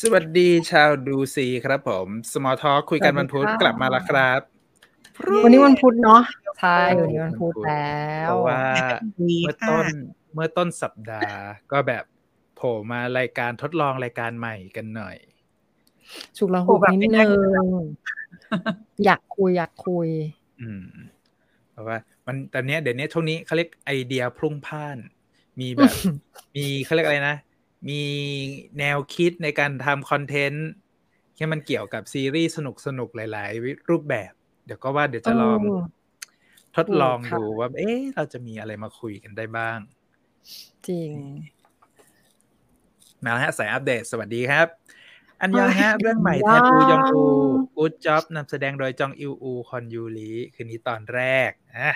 สวัสดีชาวดูซีครับผม สมอทอคุยกันวันพุธกลับมาแล้วครับ วันนี้วันพุธเนาะใช่วันนี้วันพุธแล้วเพราะว่าเมื่อต้นเมื่อต้นสัปดาห์ ก็แบบโผล่มารายการทดลองรายการใหม่กันหน่อยฉุกละหุกนิดนึงอยากคุยอยากคุย อืมเพราะว่า มันตอนนี้เดี๋ยวนี้ช่วงนี้เขาเรียกไอเดียพรุ่งพ่าน มีแบบ มีเขาเรียกอะไรนะ มีแนวคิดในการทำคอนเทนต์ที่มันเกี่ยวกับซีรีส์สนุกสนุกหลาย ๆ รูปแบบ เดี๋ยวก็ว่าเดี๋ยวจะลองทดลองดูว่า เอ๊ะ เราจะมีอะไรมาคุยกันได้บ้าง จริง มาแล้วฮะสายอัปเดตสวัสดีครับ อันยองฮะ เรื่องใหม่แทปูยองอูกูดจ็อบนำแสดงโดยจองอิวอูคอนยูริคืนนี้ตอนแรกอะ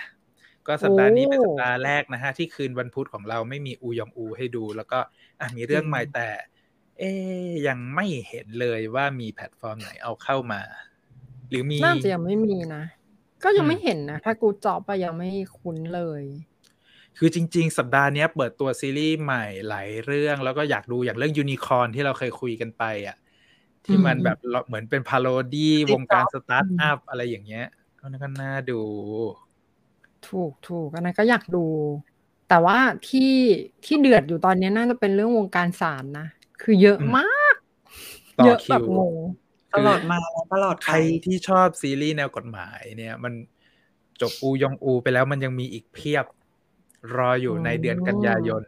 ก็สัปดาห์นี้เป็นสัปดาห์แรกนะฮะ ที่คืนวันพุธของเราไม่มีอูยองอูให้ดู แล้วก็ อะมีเรื่องใหม่แต่ เอ๊ยังไม่เห็นเลยว่ามีแพลตฟอร์มไหนเอาเข้ามา หรือมีน่าจะยังไม่มีนะ ก็ยังไม่เห็นนะ ถ้ากูจอบไปยังไม่คุ้นเลย คือจริง ๆ สัปดาห์นี้เปิดตัวซีรีส์ใหม่หลายเรื่อง แล้วก็อยากดูอย่างเรื่องยูนิคอร์นที่เราเคยคุยกันไปอะที่มันแบบเหมือนเป็น parody วงการสตาร์ทอัพอะไรอย่างเงี้ยก็น่าดู ถูกถูกอันนั้นก็อยากดู แต่ว่าที่ที่เดือดอยู่ตอนนี้น่าจะเป็นเรื่องวงการศาลนะ คือเยอะมาก เยอะแบบงงตลอดมาตลอดใครที่ชอบซีรีส์แนวกฎหมายเนี่ย มันจบอูยองอูไปแล้วมันยังมีอีกเพียบ รออยู่ในเดือนกันยายน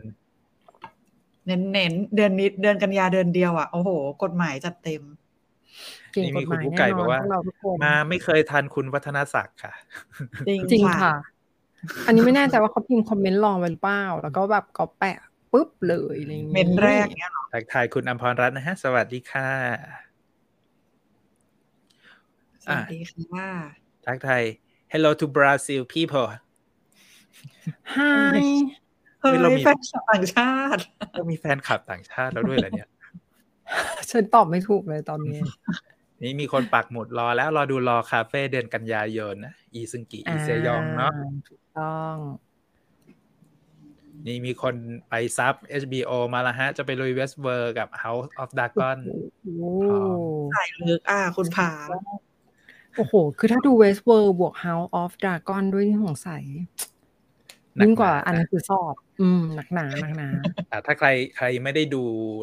เน้นเน้นเดือนนิดเดือนกันยาเดือนเดียวอะ โอ้โห กฎหมายจัดเต็มนี่มีคุณผู้ไก่บอกว่า มาไม่เคยทันคุณวัฒนศักดิ์ค่ะ จริงจริงค่ะ อันนี้ไม่แน่ใจว่าเขาพิมพ์คอมเมนต์รองไว้หรือเปล่า แล้วก็แบบก็แปะปุ๊บเลยอะไรอย่างเมนแรกเนี้ยหรอทักทายคุณอัมพรรัตน์นะฮะ สวัสดีค่ะ สวัสดีค่ะทักทาย Hello to Brazil people Hi เฮ้ยเรามีแฟนคลับต่างชาติเรามีแฟนคลับต่างชาติแล้วด้วยเหรอเนี่ยฉันตอบไม่ถูกเลยตอนนี้ นี่มีคนปักหมุดรอแล้วรอดู Law Cafe เดือนกันยายนนะ อีซึงกิ อีเซยองเนาะถูก ต้อง นี่มีคนไปซับ HBO มาแล้วฮะ จะไปลุย Westworld กับ House of Dragon โอ้สายลึกอะคุณผาโอ้โห คือถ้าดู Westworld บวก House of Dragon ด้วยนี่สงสัยยิ่งกว่าอันนั้นคือสอบ อืม หนักหนาหนักหนาอะถ้าใครใครไม่ได้ดู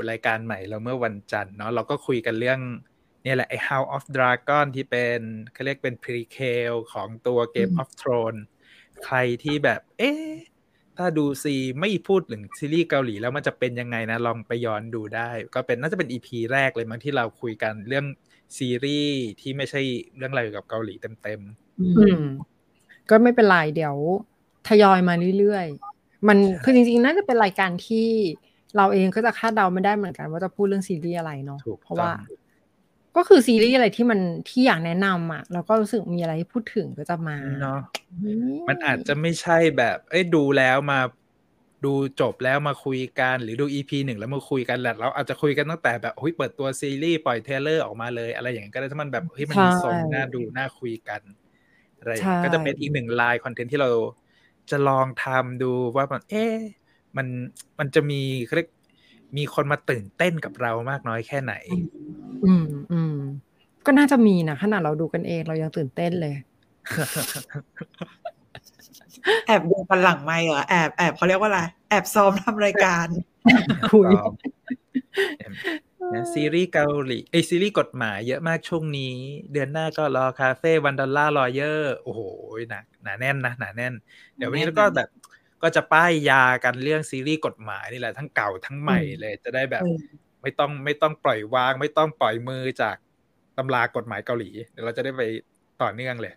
รายการใหม่เราเมื่อวันจันทร์เนาะเราก็คุยกันเรื่องเนี่ยแหละไอ้ House of Dragon ที่เป็นเขาเรียกเป็น prequel ของตัว Game of Thrones ใครที่แบบ เอ๊ะถ้าดูซีไม่พูดถึงซีรีส์เกาหลีแล้วมันจะเป็นยังไงนะ ลองไปย้อนดูได้ ก็เป็นน่าจะเป็น EP แรกเลยมั้งที่เราคุยกันเรื่องซีรีส์ที่ไม่ใช่เรื่องอะไรเกี่ยวกับเกาหลีเต็มอืมก็ไม่เป็นไรเดี๋ยวทยอยมาเรื่อยๆ มันคือจริงๆ น่าจะเป็นรายการที่เราเองก็จะคาดเดาไม่ได้เหมือนกัน ว่าจะพูดเรื่องซีรีส์อะไรเนาะๆถูกเพราะต้อว่าง ก็คือซีรีส์อะไรที่มันที่อยากแนะนำอะแล้วก็รู้สึกมีอะไรที่พูดถึงก็จะมาเนาะอืมันอาจจะไม่ใช่แบบ เอ้ยดูแล้วมาดูจบแล้วมาคุยกันหรือดู EP หนึ่งแล้วมาคุยกันแหละเราอาจจะคุยกันตั้งแต่แบบเฮ้ยเปิดตัวซีรีส์ปล่อย trailer ออกมาเลย อะไรอย่างเงี้ยก็ได้ถ้ามันแบบเฮ้ยมันมีทรงน่าดูน่าคุยกันอะไรอย่างเงี้ยก็จะเป็นอีกหนึ่งลายคอนเทนต์ที่เราจะลองทำดูว่ามันเอ๊ะมันมันจะมีเขาเรียก มีคนมาตื่นเต้นกับเรามากน้อยแค่ไหน อืมอืมก็น่าจะมีนะขนาดเราดูกันเองเรายังตื่นเต้นเลยแอบดูกันหลังไม่เหรอแอบแอบเขาเรียกว่าอะไรแอบซ้อมทำรายการคุยนะซีรีส์เกาหลีไอยซีรีส์กฎหมายเยอะมากช่วงนี้ เดือนหน้าก็ Law Cafe One Dollar Lawyer โอ้โหหนักหนาแน่นนะหนาแน่น เดี๋ยววันนี้แน่นแล้วก็แบบ ก็จะป้ายยากันเรื่องซีรีส์กฎหมายนี่แหละทั้งเก่าทั้งใหม่เลย จะได้แบบเออไม่ต้องไม่ต้องปล่อยวาง ไม่ต้องปล่อยมือจากตำรากฎหมายเกาหลีเดี๋ยวเราจะได้ไปต่อเนื่องเลย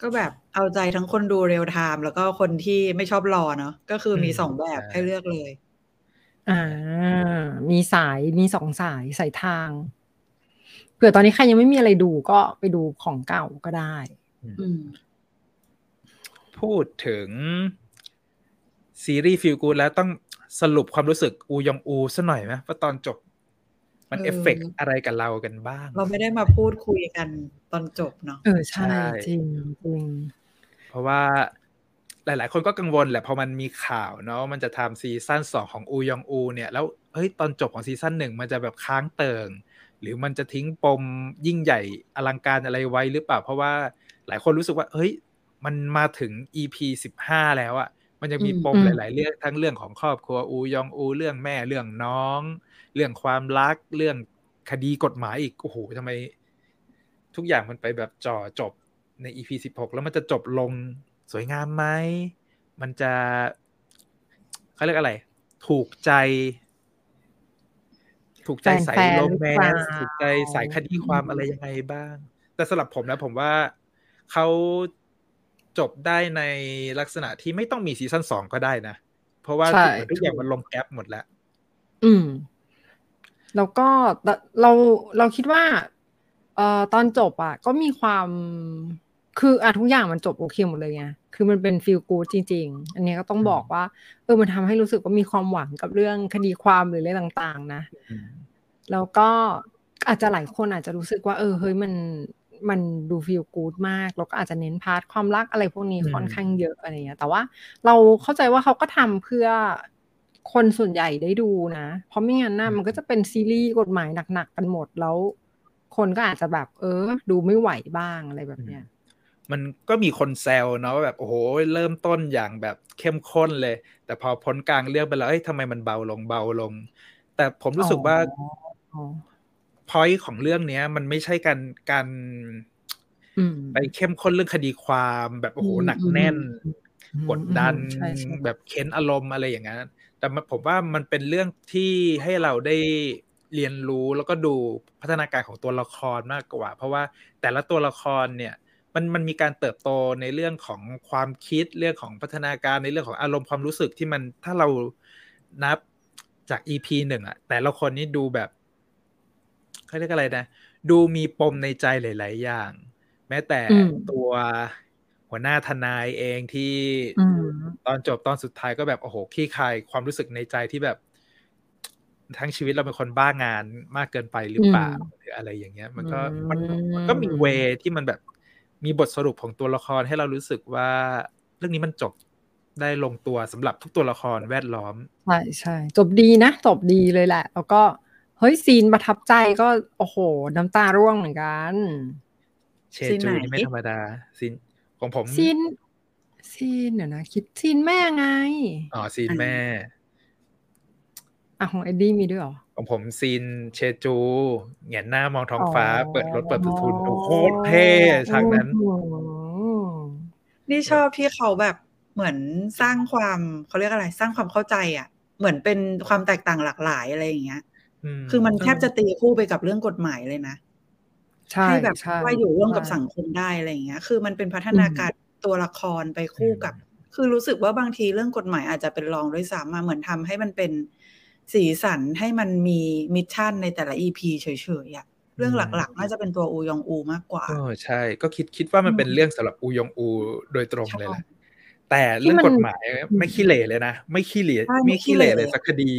ก็แบบเอาใจทั้งคนดู real-time แล้วก็คนที่ไม่ชอบรอเนาะก็คือมีอืมสองแบบใช่ให้เลือกเลย อ่า มีสายมีสองสายสายทางเผื่อตอนนี้ใครยังไม่มีอะไรดูก็ไปดูของเก่าก็ได้อืมพูดถึง ซีรีส์ feel good แล้วต้องสรุปความรู้สึกอูยองอูซะหน่อยไหมว่าตอนจบ มันเออเอฟเฟกต์อะไรกับเรากันบ้าง เราไม่ได้มาพูดคุยกันตอนจบเนาะเออใช่ใช่จริงจริงเพราะว่าหลาย ๆ คนก็กังวลแหละพอมันมีข่าวเนาะมันจะทำซีซั่นสองของอูยองอู เนี่ยแล้วเฮ้ยตอนจบของซีซั่นหนึ่งมันจะแบบค้างเติ่ง หรือมันจะทิ้งปมยิ่งใหญ่อลังการอะไรไว้หรือเปล่า เพราะว่าหลายคนรู้สึกว่า เฮ้ย มันมาถึง EP สิบห้าแล้วอะ มันยังมีปมหลาย ๆ เรื่องทั้งเรื่องของครอบครัวอูยองอูเรื่องแม่เรื่องน้อง เรื่องความรักเรื่องคดีกฎหมายอีกโอ้โหทำไม ทุกอย่างมันไปแบบจ่อจบใน EP สิบหกแล้วมันจะจบลงสวยงามไหมมันจะเขาเรียกอะไร ถูกใจ ถูกใจสายโรแมนต์ถูกใจสายคดีความอะไรยังไงบ้าง แต่สำหรับผมนะผมว่าเขา จบได้ในลักษณะที่ไม่ต้องมีซีซั่นสองก็ได้นะ เพราะว่าทุกอย่างมันลงแก๊ปหมดแล้ว อืม แล้วก็เราเราคิดว่า เอ่อตอนจบอะ ก็มีความคืออะทุกอย่างมันจบโอเคหมดเลยไง คือมันเป็นฟีลกู๊ดจริง ๆ อันนี้ก็ต้องบอกว่า เออมันทำให้รู้สึกว่ามีความหวังกับเรื่องคดีความหรืออะไรต่าง ๆ นะ แล้วก็อาจจะหลายคนอาจจะรู้สึกว่า เออเฮ้ยมัน มันดูฟีลกู๊ดมากแล้วก็อาจจะเน้นพาร์ทความรักอะไรพวกนี้ค่อนข้างเยอะอะไรเงี้ยแต่ว่าเราเข้าใจว่าเขาก็ทำเพื่อคนส่วนใหญ่ได้ดูนะ เพราะไม่งั้นนะมันก็จะเป็นซีรีส์กฎหมายหนักๆกันหมดแล้ว คนก็อาจจะแบบ เออ ดูไม่ไหวบ้างอะไรแบบเนี้ยมันก็มีคนแซวเนาะว่าแบบโอ้โหเริ่มต้นอย่างแบบเข้มข้นเลย แต่พอพ้นกลางเรื่องไปแล้วเอ้ยทำไมมันเบาลงเบาลง แต่ผมรู้สึกว่า พอยของเรื่องเนี้ย มันไม่ใช่การการไปเข้มข้นเรื่องคดีความแบบโอ้โหหนักแน่น กดดันแบบเค้นอารมณ์อะไรอย่างนั้นแต่ผมว่ามันเป็นเรื่องที่ให้เราได้เรียนรู้แล้วก็ดูพัฒนาการของตัวละครมากกว่า เพราะว่าแต่ละตัวละครเนี่ย มันมันมีการเติบโตในเรื่องของความคิดเรื่องของพัฒนาการในเรื่องของอารมณ์ความรู้สึกที่มันถ้าเรานับจาก EP หนึ่งอะแต่ละคนนี้ดูแบบ เขาเรียกอะไรนะ ดูมีปมในใจหลาย ๆ อย่าง แม้แต่ตัวหัวหน้าทนายเองที่ตอนจบตอนสุดท้ายก็แบบโอ้โหขี้คายความรู้สึกในใจที่แบบ ทั้งชีวิตเราเป็นคนบ้างานมากเกินไปหรือเปล่าหรืออะไรอย่างเงี้ย มันก็มันมันก็มีเวที่มันแบบมีบทสรุปของตัวละครให้เรารู้สึกว่า เรื่องนี้มันจบได้ลงตัวสำหรับทุกตัวละครแวดล้อม ใช่ใช่จบดีนะ จบดีเลยแหละ แล้วก็ เฮ้ยซีนประทับใจก็โอ้โห น้ำตาร่วงเหมือนกัน เชจูนี่ไม่ธรรมดาซีนของผมซีนซีนเดี๋ยวนะคิดซีนแม่ไง อ๋อซีนแม่อะของเอ็ดดี้มีด้วยหรอของผมซีนเชจูเหงียนหน้ามองท้องฟ้า เปิดรถเปิดประตูโคตรเท่ฉากนั้นนี่ชอบที่เขาแบบเหมือนสร้างความเขาเรียกอะไร สร้างความเข้าใจอะ เหมือนเป็นความแตกต่างหลากหลายอะไรอย่างเงี้ย คือมันแทบจะตีคู่ไปกับเรื่องกฎหมายเลยนะใช่แบบว่าอยู่ร่วมกับสังคมได้อะไรอย่างเงี้ย คือมันเป็นพัฒนาการตัวละครไปคู่กับ คือรู้สึกว่าบางทีเรื่องกฎหมายอาจจะเป็นรองด้วยซ้ำมาเหมือนทำให้มันเป็นสีสันให้มันมี mission ในแต่ละ EP เฉยๆอะเรื่องหลักๆ น่าจะเป็นตัวอูยองอูมากกว่าเออใช่ ก็คิดคิดว่ามันเป็นเรื่องสำหรับอูยองอูโดยตรงเลยแหละแต่เรื่องกฎหมายไม่ขี้เหร่เลยนะ ไม่ขี้เหร่ไม่ขี้เหร่เลยสักคดี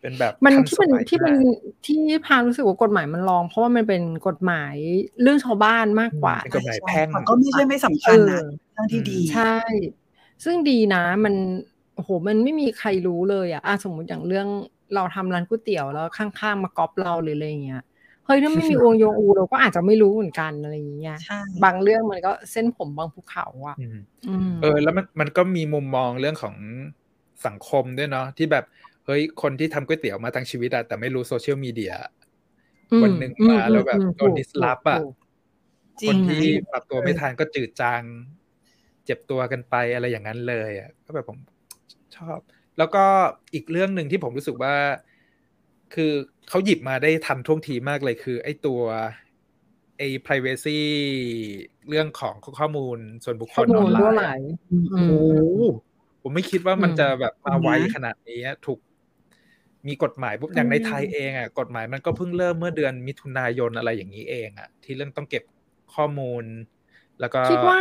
เป็นแบบมันที่มันที่มันที่พารู้สึกว่ากฎหมายมันรอง เพราะว่ามันเป็นกฎหมายเรื่องชาวบ้านมากกว่ากฎหมายแพ่งก็ไม่ใช่ไม่สำคัญนะเรื่องที่ดีใช่ ซึ่งดีนะมันโอ้โหมันไม่มีใครรู้เลยอะอะสมมติอย่างเรื่องเราทำร้านก๋วยเตี๋ยวแล้วข้างๆ มาก๊อปเราหรืออะไรเงี้ยเฮ้ยถ้าไม่มีวงโยงอูเราก็อาจจะไม่รู้เหมือนกันอะไรอย่างเงี้ยบางเรื่องมันก็เส้นผมบางภูเขาอะเออ แล้วมันมันก็มีมุมมองเรื่องของสังคมด้วยเนาะที่แบบ เฮ้ยคนที่ทำก๋วยเตี๋ยวมาทั้งชีวิตอะแต่ไม่รู้โซเชียลมีเดียวันหนึ่งมาแล้วแบบโดนดิสลอฟอะคนที่ปรับตัวไม่ทันก็จืดจางเจ็บตัวกันไปอะไรอย่างนั้นเลยอะก็แบบผมชอบ แล้วก็อีกเรื่องหนึ่งที่ผมรู้สึกว่า คือเขาหยิบมาได้ทันท่วงทีมากเลยคือ ไอ้ตัวไอ้ privacy เรื่องของข้อมูลส่วนบุคคลออนไลน์โอ้ผมไม่คิดว่ามันจะแบบมาไวขนาดนี้ถูก มีกฎหมายปุ๊บอย่างในไทยเองอะกฎหมายมันก็เพิ่งเริ่มเมื่อเดือนมิถุนายนอะไรอย่างนี้เองอะที่เรื่องต้องเก็บข้อมูล แล้วก็คิดว่า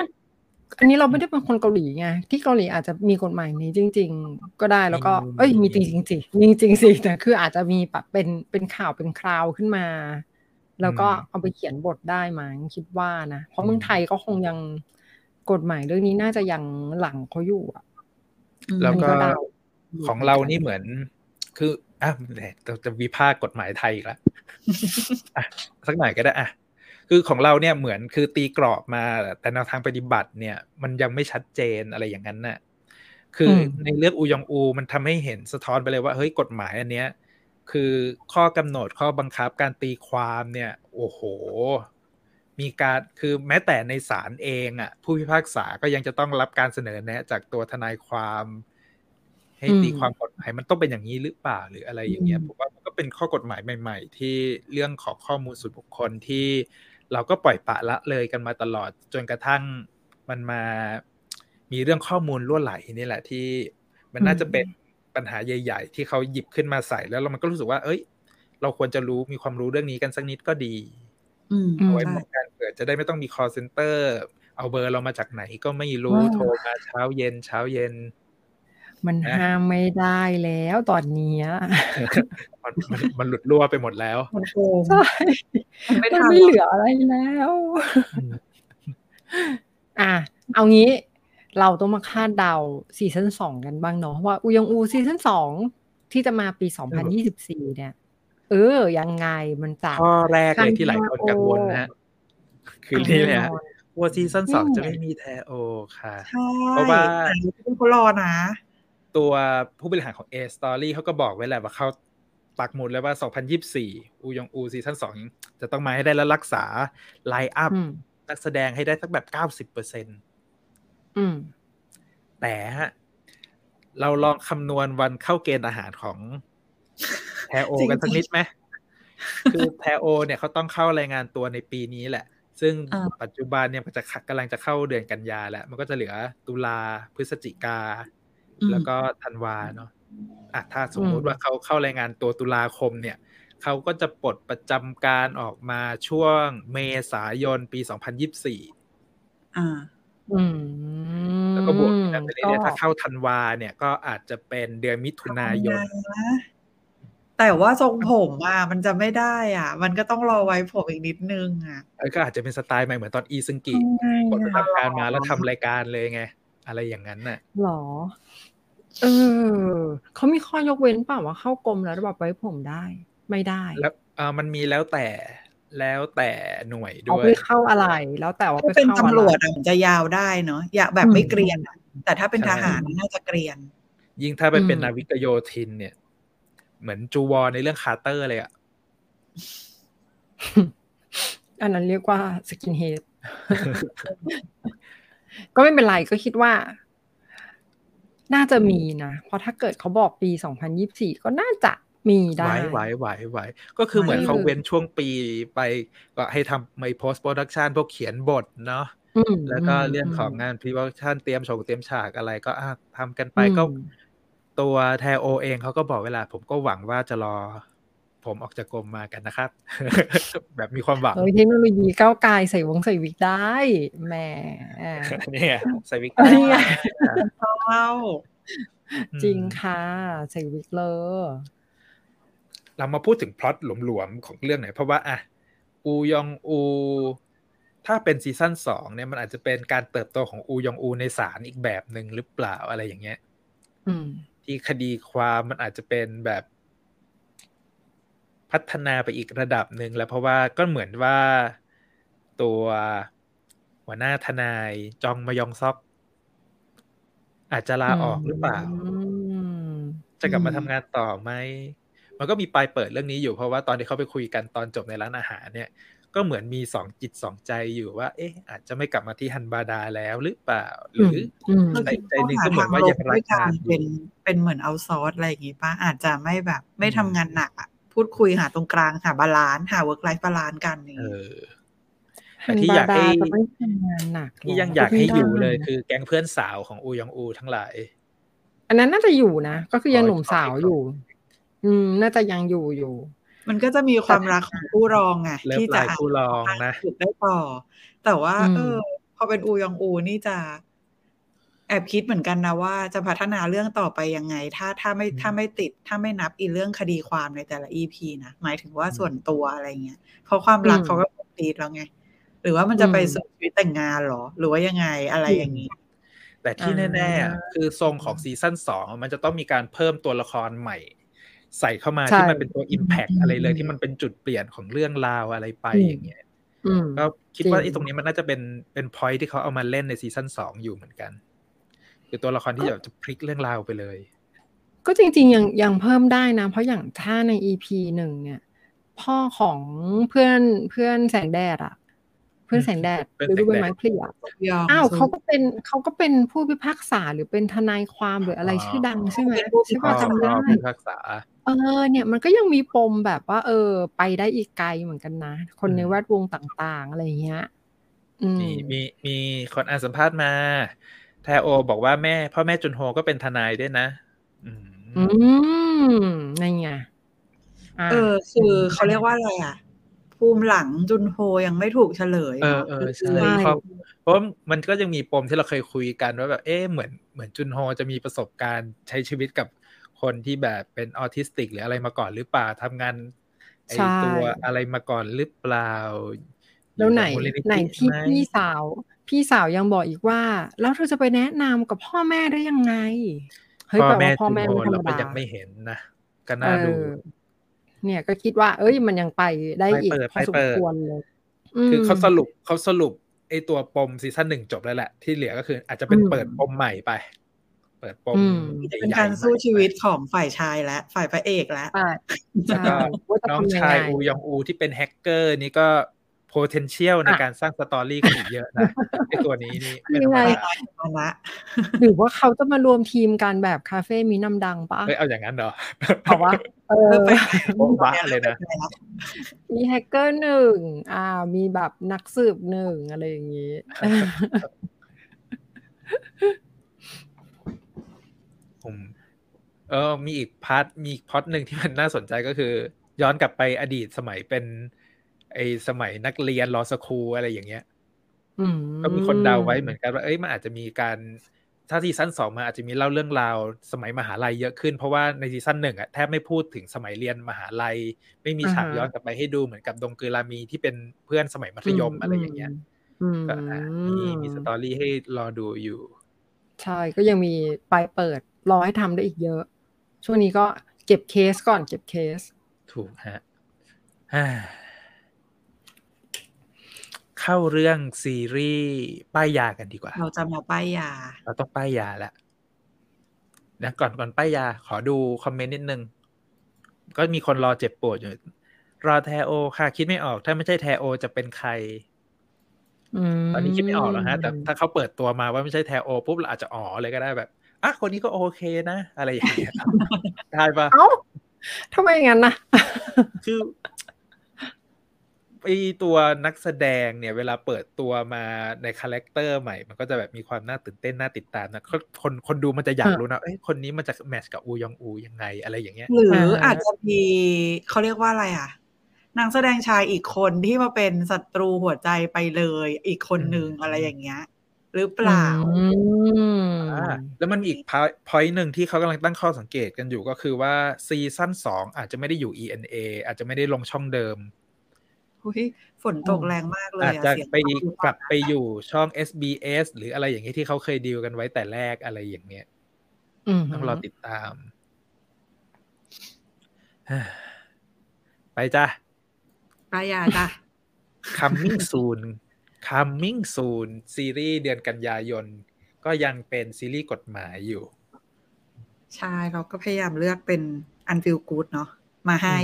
อันนี้เราไม่ได้เป็นคนเกาหลีไงที่เกาหลีอาจจะมีกฎหมายนี้จริง ๆ ก็ได้แล้วก็ เอ้ยมีจริงจริงสิจริงจริงสิแต่คืออาจจะมีแบบเป็นเป็นข่าวเป็นคราวขึ้นมา แล้วก็เอาไปเขียนบทได้มั้งคิดว่านะเพราะเมืองไทยก็คงยังกฎหมายเรื่องนี้น่าจะยังหลังเขาอยู่อะแล้วก็ของเรานี่เหมือนคือ อะเราจะวิพากษ์กฎหมายไทยอีกแล้วสักหน่อยก็ได้อะคือของเราเนี่ยเหมือนคือตีกรอบมา แต่แนวทางปฏิบัติเนี่ย มันยังไม่ชัดเจนอะไรอย่างนั้นน่ะ คือในเรื่องอูยองอู มันทำให้เห็นสะท้อนไปเลยว่าเฮ้ยกฎหมายอันเนี้ย คือข้อกำหนดข้อบังคับการตีความเนี่ย โอ้โห มีการคือแม้แต่ในศาลเองอะ ผู้พิพากษาก็ยังจะต้องรับการเสนอแนะ จากตัวทนายความ ให้ตีความกฎหมายมันต้องเป็นอย่างนี้หรือเปล่าหรืออะไรอย่างเงี้ยผมว่ามันก็เป็นข้อกฎหมายใหม่ ๆ ที่เรื่องของข้อมูลส่วนบุคคลที่เราก็ปล่อยปะละเลยกันมาตลอดจนกระทั่งมันมามีเรื่องข้อมูลล่วไหลนี่แหละที่มันน่าจะเป็นปัญหาใหญ่ ๆ ที่เขาหยิบขึ้นมาใส่แล้วเรามันก็รู้สึกว่า เอ้ย เราควรจะรู้มีความรู้เรื่องนี้กันสักนิดก็ดีเอาไว้ป้องกันเกิดจะได้ไม่ต้องมี call center เอาเบอร์เรามาจากไหนก็ไม่รู้โทรมาเช้าเย็นเช้าเย็น มันห้ามไม่ได้แล้วตอนนี้มันมันหลุดรั่วไปหมดแล้วใช่ไม่ไม่เหลืออะไรแล้ว อะเอางี้เราต้องมาคาดเดาซีซั่นสองกันบ้างเนาะว่าอูยองอูซีซั่นสองที่จะมาปีสองพันยี่สิบสี่เนี่ย เออ ยังไงมันจะข้อแรกเลยที่หลายคนกังวลนะคือนี่แหละว่าซีซั่นสองจะไม่มีแทโอค่ะ เพราะว่าเขารอนะ ตัวผู้บริหารของ A Story เขาก็บอกไว้แหละว่าเขาปักหมุดเลยว่า 2024 อูยองอูซีซั่นสองจะต้องมาให้ได้แล้วรักษาไลน์อัพนักแสดงให้ได้สักแบบ 90%เปอร์เซ็นต์แต่ฮะ เราลองคำนวณวันเข้าเกณฑ์อาหารของแทโอกันสักนิดไหมคือแทโอ เนี่ยเขาต้องเข้ารายงานตัวในปีนี้แหละ ซึ่งปัจจุบันเนี่ยมันจะกำลังจะเข้าเดือนกันยาแล้ว มันก็จะเหลือตุลาพฤศจิกา แล้วก็ธันวาเนาะอะถ้าสมมุติว่าเขาเข้ารายงานตัวตุลาคมเนี่ยเขาก็จะปลดประจำการออกมาช่วงเมษายนปีสองพันยิบสี่อ่าแล้วก็บวกกันไปเรื่อยๆถ้าเข้าธันวาเนี่ยก็อาจจะเป็นเดือนมิถุนายน แต่ว่าทรงผมอะมันจะไม่ได้อะ มันก็ต้องรอไว้ผมอีกนิดนึงอะก็อาจจะเป็นสไตล์ใหม่เหมือนตอนอีซึงกิกดทำการมาแล้วทำรายการเลยไง อะไรอย่างนั้นน่ะหรอ เออเขามีข้อยกเว้นเปล่าว่าเข้ากรมแล้วแบบไว้ผมได้ ไม่ได้ แล้วอ่ามันมีแล้วแต่แล้วแต่หน่วยด้วยไปเข้าอะไรแล้วแต่ว่าเป็นตำรวจจะยาวได้เนาะอยากแบบไม่เกรียนแต่ถ้าเป็นทหารน่าจะเกรียน ยิ่งถ้าไปเป็นนาวิกโยธิน เนี่ย เหมือนจูวอนในเรื่อง Carter เลยอะอันนั้นเรียกว่า skinhead ก็ไม่เป็นไรก็คิดว่า น่าจะมีนะ เพราะถ้าเกิดเขาบอกปีสองพันยิบสี่ก็น่าจะมีได้ ไหวไหวไหวก็คือเหมือนเขาเว้นช่วงปีไป ก็ให้ทำไม่ post production พวกเขียนบทเนาะแล้วก็เรื่องของงาน pre production เตรียมชงเตรียมฉากอะไรก็ทำกันไปก็ ตัวแทโอเองเขาก็บอกเวลา ผมก็หวังว่าจะรอ ผมออกจากกรมมากันนะครับ แบบมีความหวังเทคโนโลยีก้าวไกลใส่วงใส่วิกได้แหมเนี่ยใส่วิกได้เข้าจริงค่ะ ใส่วิกเลยเรามาพูดถึงพล็อตหลวมๆของเรื่องไหนเพราะว่าอะอูยองอู ถ้าเป็นซีซั่นสองเนี่ยมันอาจจะเป็นการเติบโตของอูยองอูในศาลอีกแบบหนึ่งหรือเปล่าอะไรอย่างเงี้ยที่คดีความมันอาจจะเป็นแบบ พัฒนาไปอีกระดับหนึ่งแล้วเพราะว่าก็เหมือนว่าตัวหัวหน้าทนายจองมายองซอก อาจจะลาออกหรือเปล่า จะกลับมาทำงานต่อไหมมันก็มีปลายเปิดเรื่องนี้อยู่เพราะว่าตอนที่เขาไปคุยกันตอนจบในร้านอาหารเนี่ย ก็เหมือนมีสองจิตสองใจอยู่ว่า เอ๊ะ อาจจะไม่กลับมาที่ฮันบาดาแล้วหรือเปล่า หรือในใจนึงก็เหมือนว่ายังรักกันเป็นเป็นเหมือน outsource อะไรอย่างงี้ป้าอาจจะไม่แบบ ไม่ทำงานหนักอะ พูดคุยหาตรงกลางหา balance หา work-life balance กันนี่แต่ที่อยากให้ที่ยังอยากให้อยู่เลยคือแก๊งเพื่อนสาวของอูยองอูทั้งหลาย อันนั้นน่าจะอยู่นะ ก็คือยังหนุ่มสาวอยู่ อืม น่าจะยังอยู่อยู่ มันก็จะมีความรักของคู่รองไงที่จะคู่รองนะได้ต่อ แต่ว่า เออ พอเป็นอูยองอูนี่จะ แอบคิดเหมือนกันนะว่าจะพัฒนาเรื่องต่อไปยังไง ถ้าถ้าไม่ถ้าไม่ติด ถ้าไม่นับอีเรื่องคดีความในแต่ละอีพีนะหมายถึงว่าส่วนตัวอะไรเงี้ยเพราะความรักเขาก็ตีดแล้วไงรือว่ามันจะไปสู่ชีวิตแต่งงานหรอ หรือว่ายังไงอะไรอย่างนี้ แต่ที่แน่ๆคือทรงของซีซั่นสองมันจะต้องมีการเพิ่มตัวละครใหม่ ใส่เข้ามาที่มันเป็นตัวอิมแพกอะไรเลยที่มันเป็นจุดเปลี่ยนของเรื่องราวอะไรไปอย่างเงี้ยก็คิดว่าไอ้ตรงนี้มันน่าจะเป็นเป็นพอยที่เขาเอามาเล่นในซีซั่นสองอยู่เหมือนกัน คือตัวละครที่แบบจะพลิกเรื่องราวไปเลย ก็จริงๆยังยังเพิ่มได้นะ เพราะอย่างถ้าในอีพีหนึ่งเนี่ย พ่อของเพื่อนเพื่อนแสงแดดอะเพื่อนแสงแดดหรือดูเป็นไม้พลีอะอ้าวเขาก็เป็นเขาก็เป็นผู้พิพากษาหรือเป็นทนายความหรืออะไรชื่อดังใช่ไหมใช่ป่ะจำได้พิพากษาเออเนี่ยมันก็ยังมีปมแบบว่า เออ ไปได้อีกไกลเหมือนกันนะ คนในแวดวงต่างๆ อะไรเงี้ยมีมีมีคนอ่านสัมภาษณ์มา แทโอบอกว่าแม่ พ่อแม่จุนโฮก็เป็นทนายด้วยนะ อืมนั่นไงเออ คือเขาเรียกว่าอะไรอะ ภูมิหลังจุนโฮยังไม่ถูกเฉลย เออเออใช่เพราะเพราะมันก็ยังมีปมที่เราเคยคุยกันว่าแบบเอ๊ะเหมือนเหมือนจุนโฮจะมีประสบการณ์ใช้ชีวิตกับคนที่แบบเป็นออทิสติก หรืออะไรมาก่อนหรือเปล่าทำงานไอตัวอะไรมาก่อนหรือเปล่า แล้วไหนไหนที่พี่สาว พี่สาวยังบอกอีกว่า แล้วเธอจะไปแนะนำกับพ่อแม่ได้ยังไงเฮ้ยพ่อแม่พ่อแม่เราก็ยังไม่เห็นนะก็น่าดูเนี่ยก็คิดว่า เอ้ยมันยังไปได้อีกพอสมควรเลยคือเขาสรุปเขาสรุปไอตัวปมซีซั่นหนึ่งจบแล้วแหละ ที่เหลือก็คือ อาจจะเป็นเปิดปมใหม่ไป เปิดปมเป็นการสู้ชีวิตของฝ่ายชายและ ฝ่ายพระเอกแล้วแล้วก็น้องชายอูยองอูที่เป็นแฮกเกอร์นี่ก็ potential ในการสร้าง story กันอีกเยอะนะไอตัวนี้นี่ไม่ธรรมดาหรือว่าเขาจะมารวมทีมกันแบบคาเฟ่มินัมดังปะเฮ้ยเอาอย่างนั้นเหรอเพราะว่าเออโบ๊ะบ๊ะเลยนะ มีแฮกเกอร์หนึ่งอ่า มีแบบนักสืบหนึ่งอะไรอย่างนี้ ผมเออมีอีก part มี part หนึ่งที่มันน่าสนใจก็คือ ย้อนกลับไปอดีตสมัยเป็น ไอสมัยนักเรียน law school อะไรอย่างเงี้ยก็มีคนเดาไว้เหมือนกันว่าเอ้ยมันอาจจะมีการถ้าซีซั่นสองมาอาจจะมีเล่าเรื่องราวสมัยมหาลัยเยอะขึ้น เพราะว่าในซีซั่นหนึ่งอะแทบไม่พูดถึงสมัยเรียนมหาลัย ไม่มีฉากย้อนกลับไปให้ดูเหมือนกับดงเกรามีที่เป็นเพื่อนสมัยมัธยมอะไรอย่างเงี้ยก็มีมีสตอรี่ให้รอดูอยู่ ใช่ก็ยังมีปลายเปิด รอให้ทำได้อีกเยอะ ช่วงนี้ก็เก็บเคสก่อนเก็บเคส ถูกฮะ เข้าเรื่องซีรีส์ป้ายยากันดีกว่า เราจะมาป้ายยา เราต้องป้ายยาแล้วนะก่อนก่อนป้ายยา ขอดูคอมเมนต์นิดนึง ก็มีคนรอเจ็บปวดอยู่ รอแทโอ ค่ะ คิดไม่ออก ถ้าไม่ใช่แทโอ จะเป็นใครตอนนี้คิดไม่ออกหรอกฮะ แต่ถ้าเขาเปิดตัวมาว่าไม่ใช่แทโอปุ๊บเราอาจจะอ๋อเลยก็ได้แบบอะคนนี้ก็โอเคนะ อะไรอย่างเงี้ยได้ปะเอ้าทำไมงั้นนะคือ ไอตัวนักแสดงเนี่ย เวลาเปิดตัวมาใน character ใหม่ มันก็จะแบบมีความน่าตื่นเต้นน่าติดตามนะคนคนดูมันจะอยากรู้นะเอ้ยคนนี้มันจะ match กับอูยองอูยังไงอะไรอย่างเงี้ย หรืออาจจะมีเขาเรียกว่าอะไรอะนางแสดงชายอีกคนที่มาเป็นศัตรูหัวใจไปเลย อีกคนนึงอะไรอย่างเงี้ยหรือเปล่าแล้วมันอีกพอยต์หนึ่งที่เขากำลังตั้งข้อสังเกตกันอยู่ก็คือว่าซีซั่นสองอาจจะไม่ได้อยู่ ENA อาจจะไม่ได้ลงช่องเดิม ฝนตกแรงมากเลยอาจจะไปกลับไปอยู่ช่อง SBS หรืออะไรอย่างนี้ที่เขาเคยดีลกันไว้แต่แรกอะไรอย่างเงี้ยต้องรอติดตาม ไปจ้ะไปยาจ้ะ coming soon coming soon ซีรีส์เดือนกันยายน ก็ยังเป็นซีรีส์กฎหมายอยู่ ใช่ เราก็พยายามเลือกเป็นอันฟิลกูดเนาะมาให้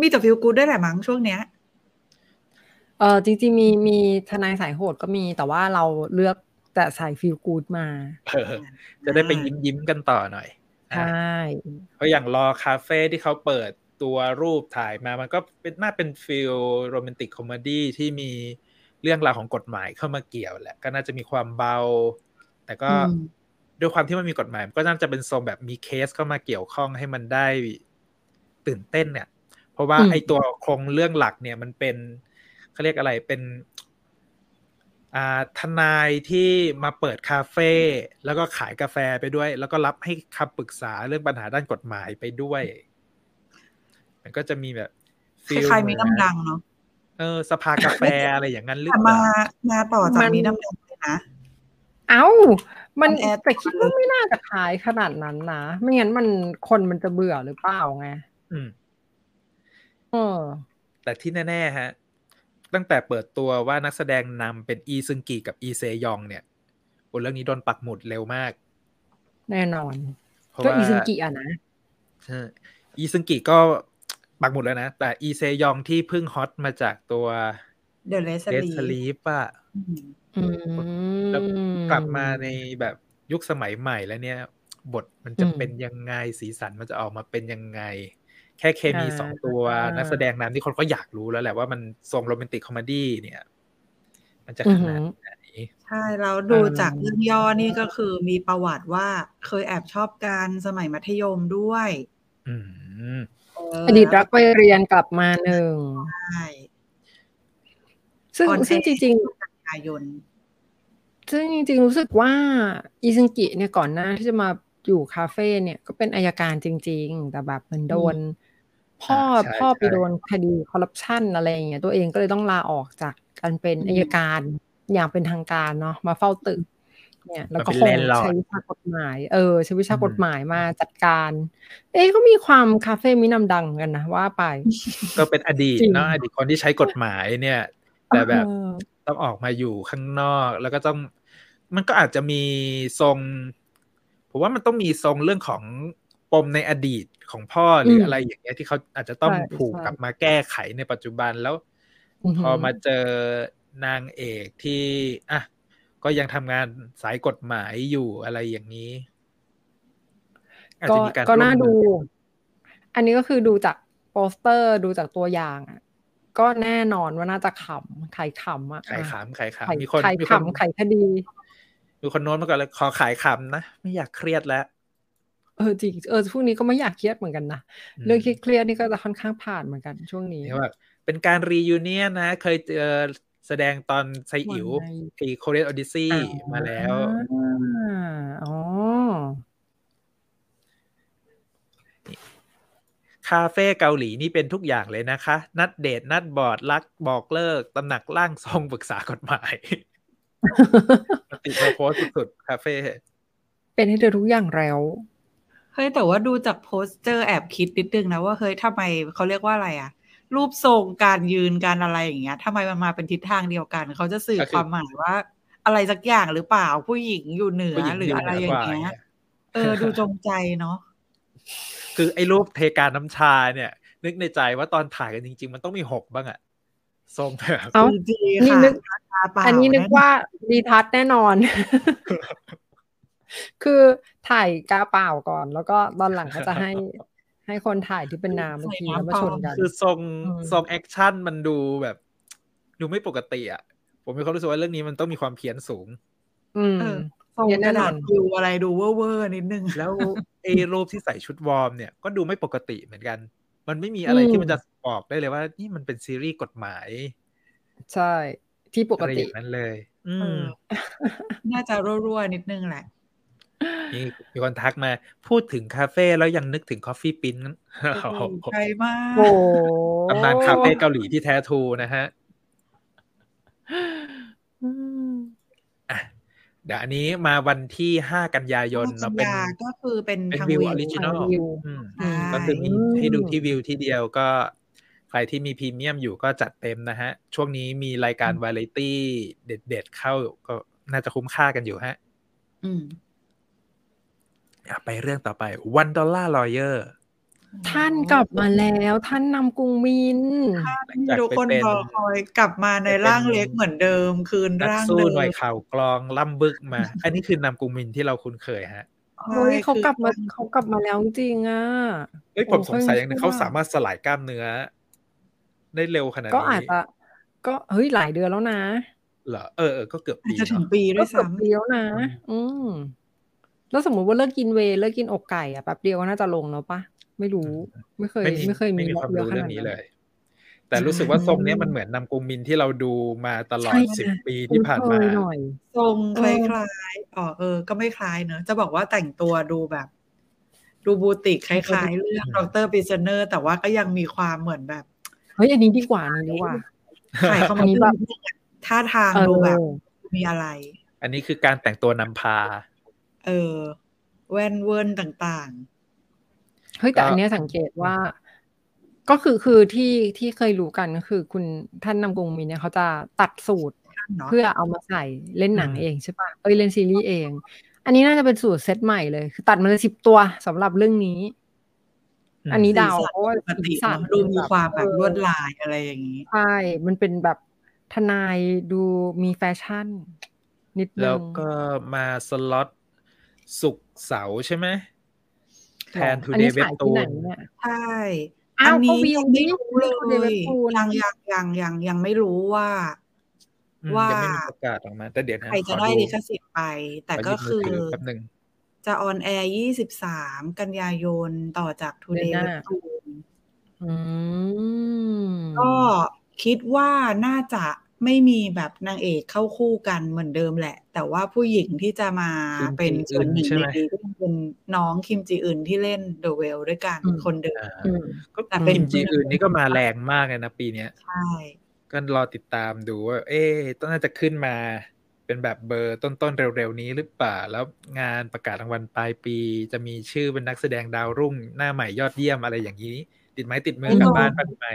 มีแต่ฟิลกูดได้แหละมั้งช่วงเนี้ยเออจริงๆมีมีทนายสายโหดก็มีแต่ว่าเราเลือกแต่สาย feel good มา จะได้ไปยิ้มยิ้มกันต่อหน่อยใช่เพราะอย่าง Law Cafe ที่เขาเปิดตัวรูปถ่ายมามันก็เป็นน่าเป็น feel romantic comedy ที่มีเรื่องราวของกฎหมายเข้ามาเกี่ยวแหละ ก็น่าจะมีความเบา แต่ก็ด้วยความที่มันมีกฎหมาย ก็น่าจะเป็นโซนแบบมีเคสเข้ามาเกี่ยวข้องให้มันได้ตื่นเต้นเนี่ย เพราะว่าไอตัวโครงเรื่องหลักเนี่ยมันเป็น เขาเรียกอะไรเป็นทนายที่มาเปิดคาเฟ่แล้วก็ขายกาแฟไปด้วย แล้วก็รับให้คำปรึกษาเรื่องปัญหาด้านกฎหมายไปด้วย มันก็จะมีแบบคล้ายๆมีน้ำดังเนาะเออสภากาแฟอะไรอย่างนั้นหรือเปมาล่ามาต่อจากนี้น้ำมันเลยนะเอ้ามันมันแอดแต่คิดว่าไม่น่าจะขายขนาดนั้นนะไม่งั้นมันคนมันจะเบื่อหรือเปล่าไงอืมเออ แต่ที่แน่ๆฮะ ตั้งแต่เปิดตัวว่านักแสดงนำเป็นอีซึงกิกับอีเซยองเนี่ยบนเรื่องนี้โดนปักหมุดเร็วมาก แน่นอนเพราะก็ว่าอีซึงกิอะนะใช่อีซึงกิก็ปักหมุดแล้วนะ แต่อีเซยองที่เพิ่ง hot มาจากตัว The Red Sleeve อะอืมแล้วกลับมาในแบบยุคสมัยใหม่แล้วเนี่ย บทมันจะอืมเป็นยังไงสีสันมันจะออกมาเป็นยังไง แค่เคมีอ่าสองตัวอ่านันักแสดงนำที่คนก็อยากรู้แล้วแหละว่ามันทรง romantic comedy เนี่ย มันจะอืขอหืนาดอไหนใช่แล้วดูจากเรื่องย่อนี่ก็คือมีประวัติว่าเคยแอบชอบกันสมัยมัธยมด้วยอืมอดีตรักไปเรียนกลับมาหนึ่งใช่ซึ่ง on air ซึ่งจริงกันยายนๆซึ่งจริงๆรู้สึกว่าอีซึงกิเนี่ยก่อนหน้าที่จะมาอยู่คาเฟ่เนี่ยก็เป็นอายการจริง ๆ แต่แบบเหมือนโดน พ่ออ่าใช่พ่อไปใช่โดนคดีคอร์รัปชันอะไรอย่างเงี้ยตัวเองก็เลยต้องลาออกจากการเป็นอายการอย่างเป็นทางการเนาะมาเฝ้าตึกเนี่ยแล้วก็คงใช้วิชากฎหมาย เออใช้วิชากฎหมายมาจัดการ เอ๊ะก็มีความคาเฟ่มินำดังกันนะว่าไป ก็เป็นอดีตจริงเนาะอดีตคนที่ใช้กฎหมายเนี่ย แต่แบบเออต้องออกมาอยู่ข้างนอกแล้วก็ต้อง มันก็อาจจะมีทรง ผมว่ามันต้องมีทรงเรื่องของ ปมในอดีตของพ่อหรืออะไรอย่างเงี้ยที่เขาอาจจะต้องใช่ผูกใช่กลับมาแก้ไขในปัจจุบันแล้วอือหืพอมาเจอนางเอกที่อะก็ยังทำงานสายกฎหมายอยู่อะไรอย่างนี้อาจก็จะมีการก็น่าร่วมมืดูออันนี้ก็คือดูจากโปสเตอร์ดูจากตัวอย่างอะก็แน่นอนว่าน่าจะขำขายขำอะขายขำขายขายขำมีคนขายมีคนขำขายคดีมีคนโน้นมาก่อนเลยขอขายขำนะ ไม่อยากเครียดแล้ว เออจริงเออพวกนี้ก็ไม่อยากเครียดเหมือนกันนะ เรื่องเครียดๆนี่ก็จะค่อนข้างผ่านเหมือนกันช่วงนี้เนี่ยแบบเป็นการ reunion นะ เคยเจอแสดงตอนไซอิ๋ววันไหนที่ Korean Odyssey มาแล้วอ่าอ๋อคาเฟ่เกาหลีนี่เป็นทุกอย่างเลยนะคะ นัดเดท นัดบอด บอกรักบอกเลิกตำหนักร่างทรงปรึกษากฎหมาย multipurpose สุดๆคาเฟ่เป็นให้เธอทุกอย่างแล้ว เฮ้ยแต่ว่าดูจาก posture แอบคิดนิดนึงนะว่าเฮ้ยทำไมเขาเรียกว่าอะไรอะรูปทรงการยืนการอะไรอย่างเงี้ยทำไมมันมาเป็นทิศทางเดียวกัน เขาจะสื่อความหมายว่า อะไรสักอย่างหรือเปล่าผู้หญิงอยู่เหนือผู้หญิงหรืออะไรอย่างเงี้ยเออดูจงใจเนาะคือไอ้รูปเทกาน้ำชาเนี่ย นึกในใจว่าตอนถ่ายกันจริง ๆ มันต้องมีหกบ้างอะทรงแบบเอ้าจริงนี่ค่ะนึกกาเปล่าอันนี้นึกว่า die-cut แน่นอน คือถ่ายกาเปล่าก่อน แล้วก็ตอนหลังก็จะให้ให้คนถ่ายที่เป็นน้ำบางทีแล้วมาชนกัน คือทรงอืมทรง action มันดูแบบ ดูไม่ปกติอะ ผมมีความรู้สึกว่าเรื่องนี้มันต้องมีความเพี้ยนสูง อืมเออทรงเย็นกแน่ระนดาอษนคิวอะไรดูเวอร์ๆนิดนึง แล้วไอ้รูปที่ใส่ชุดวอร์มเนี่ยก็ดูไม่ปกติเหมือนกัน มันไม่มีอะไรอืมที่มันจะบอกได้เลยว่า นี่มันเป็นซีรีส์กฎหมาย ใช่ที่ปกอะไรอติย่างนั้นเลย อืเอมอน่าจะรั่วๆนิดนึงแหละนี่ มีคนทักมา พูดถึงคาเฟ่แล้วยังนึกถึงคอฟฟี่ปิ้นใครมากโอ้ตำนานคาเฟ่เกาหลีที่แท้ทรูนะฮะอืมอะเดี๋ยวอันนี้มาวันที่ห้ากันยายนสัเนาะญเป็นญาก็คือเป็นเป็นทางวิววิอวอริจินอลทางวิวอืมใช่ก็คือมีอืมให้ดูที่วิวที่เดียวก็ ใครที่มีพรีเมียมอยู่ก็จัดเต็มนะฮะ ช่วงนี้มีรายการวาไรตี้เด็ดๆเข้าก็น่าจะคุ้มค่ากันอยู่ฮะ อืมอะ ไปเรื่องต่อไป One Dollar Lawyer ท่านกลับมาแล้วท่านนำกุงมินจากทุกคนไปเป็นรอคอยกลับมาในร่างเล็กเหมือนเดิม คืนนักร่างสู้เดิมหน่วยข่าวกลองล่ำบึกมา อันนี้คือนำกรุงมินที่เราคุ้นเคยฮะเฮ้ยใช่เขากลับมาคือเขากลับมาแล้วจริงๆอะเฮ้ยผมโอ้สงสัยอย่างหนึงค่อยเขาว่าสามารถสลายกล้ามเนื้อ ได้เร็วขนาดก็นี้อาจจะก็เฮ้ยหลายเดือนแล้วนะเหรอเออเออก็เกือบอาจปีจะถึงเนาะปีด้ก็วยเกือบซ้ำปีแล้วนะ อืม แล้วสมมติว่าเลิกกินเวย์เลิกกินอกไก่อะแป๊บเดียวก็น่าจะลงแล้วปะไม่รู้ ไม่เคย ไม่เคยมีไม่มีความเยอะรู้ขเรื่นาอดงนี้นั้นเลย แต่รู้สึกว่าทรงเนี้ยมันเหมือนนำกรุงมินที่เราดูมาตลอดใช่สิบนะปีที่ผ่านมาคุ้เคยหน่อยทรงคเออล้ายๆอ๋อเออ ก็ไม่คล้ายเนอะจะบอกว่าแต่งตัวดูแบบ ดูบูติกคล้ายๆ เรื่องดรปิซเนอร์ แต่ว่าก็ยังมีความเหมือนแบบเฮ้ยอันนี้ดีกว่าอันนี้ดีกว่าเถ่ายเข้ามาแบบท่าทางดูแบบมีอะไร อันนี้คือการแต่งตัวนำพา เออแวนเวิร์นต่างๆ เฮ้ยแต่อันนี้สังเกตว่า ก็คือคือที่ที่เคยรู้กันก็คือคุณท่านนำกงมีเนี่ยเขาจะตัดสูตรเพื่อเอามาใส่เล่นหนังเองใช่ปะเอ้ยเล่นซีรีส์เอง อันนี้น่าจะเป็นสูตรเซตใหม่เลย คือตัดมาเลยสิบตัวสำหรับเรื่องนี้ อันนี้ดาวเพราะว่าสีสันดูมีความแบบลวดลายอะไรอย่างนี้ ใช่ มันเป็นแบบทนายดูมีแฟชั่น นิดนึงแล้วก็มาสล็อต ศุกร์เสาร์ใช่ไหมแทน Today's Webtoonใช่อันนี้ยังไม่รู้เลยยังยังยังยังยังไม่รู้ว่า ว่าไม่มีประกาศออกมาแต่เดี๋ยวใครจะได้ลิขสิทธิ์ไป แต่ก็คือจะ on air ยี่สิบสามกันยายนต่อจาก Today's Webtoonก็คิดว่าน่าจะ ไม่มีแบบนางเอกเข้าคู่กันเหมือนเดิมแหละ แต่ว่าผู้หญิงที่จะมาเป็นส่วนหนึ่งในนี้ก็เป็นน้องคิมจีอึนที่เล่นเดอะเวลด้วยกันคนเดิมแต่เป็นคิมจีอึนนี่ก็มาแรงมากเลยนะปีนี้ใช่ก็รอติดตามดูว่า เอ๊ต้องน่าจะขึ้นมาเป็นแบบเบอร์ต้นๆเร็วๆนี้หรือเปล่า แล้วงานประกาศรางวัลปลายปี จะมีชื่อเป็นนักแสดงดาวรุ่ง หน้าใหม่ยอดเยี่ยมอะไรอย่างนี้ ติดไม้ติดมือกลับบ้านกันไหม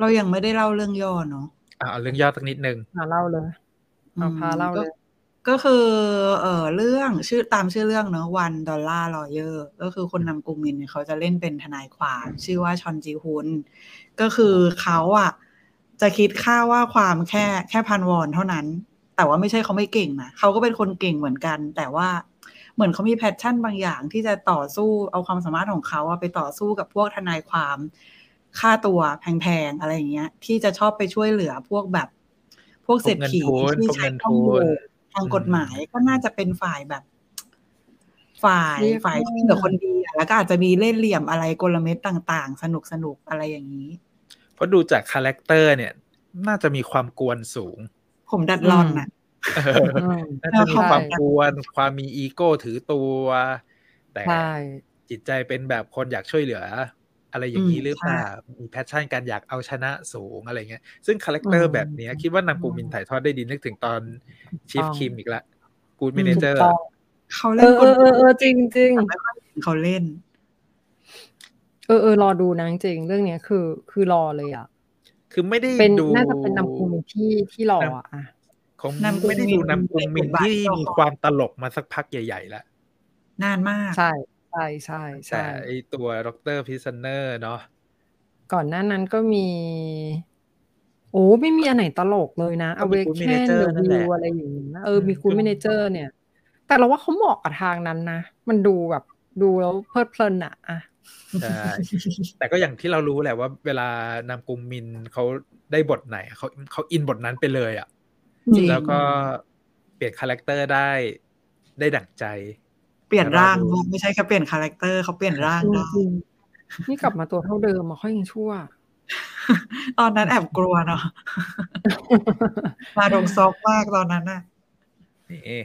เรายังไม่ได้เล่าเรื่องย่อเนาะเอาเรื่องย่อสักนิดนึงมาเล่าเลยเอาพาเล่าเลย ก็คือ เออเรื่องชื่อตามชื่อเรื่องเนอะ One Dollar Lawyer ก็คือคุณนัมกุงมินเขาจะเล่นเป็นทนายความชื่อว่าชอนจีฮุนก็คือเขาอะ จะคิดค่าว่าความแค่แค่พันวอนเท่านั้น แต่ว่าไม่ใช่เขาไม่เก่งนะเขาก็เป็นคนเก่งเหมือนกัน แต่ว่าเหมือนเขามี passion บางอย่างที่จะต่อสู้เอาความสามารถของเขาไปต่อสู้กับพวกทนายความ ค่าตัวแพงๆอะไรอย่างเงี้ย ที่จะชอบไปช่วยเหลือพวกแบบ พวกเศรษฐีที่ใช้ข้อมูลทางกฎหมายก็น่าจะเป็นฝ่ายแบบ ฝ่ายฝ่ายที่ช่วยเหลือคนดีแล้วก็อาจจะมีเล่นเหลี่ยมอะไรกลเม็ดต่างๆ สนุกสนุกอะไรอย่างนี้เพราะดูจาก character เนี่ย น่าจะมีความกวนสูง ผมดัดลอนอะน่าจะมีความกวน ความมีอีโก้ถือตัว แต่จิตใจเป็นแบบคนอยากช่วยเหลือ อะไรอย่างนี้หรือเปล่ามี passion การอยากเอาชนะสูงอะไรเงี้ย ซึ่ง character แบบนี้คิดว่านัมกุงมินถ่ายทอดได้ดีนึกถึงตอน Chief Kim อีกละ Good Managerเขาเล่นเออเออจริงจริงเขาเล่น เออเออรอดูนะจริง เรื่องเนี้ยคือ คือรอเลยอะคือไม่ได้เป็นน่าจะเป็นนัมกุงมินที่ที่รออะคงไม่ได้ดูนัมกุงมินที่มีความตลกมาสักพักใหญ่ๆแล้วนานมากใช่ใช่ใช่ใช่ไอตัว Doctor Prisoner เนาะก่อนหน้านั้นก็มี โอ้ไม่มีอันไหนตลกเลยนะ Awaken แค่ The Veil อะไรอย่างเงี้ยเออมี Good Manager เนี่ย แต่เราว่าเขาเหมาะกับทางนั้นนะ มันดูแบบดูแล้วเพลิดเพลินอะอะใช่แต่ก็อย่างที่เรารู้แหละว่า เวลานัมกุงมินเขาได้บทไหนเขาเขา in บทนั้นไปเลยอะแล้วก็เปลี่ยน character ได้ได้ดั่งใจ เปลี่ยนร่างไม่ใช่แค่เปลี่ยน character เขาเปลี่ยนร่างได้นี่กลับมาตัวเท่าเดิมมาค่อยยังชั่ว ตอนนั้นแอบกลัวเนาะมาดงซอกมากตอนนั้นน่ะนี่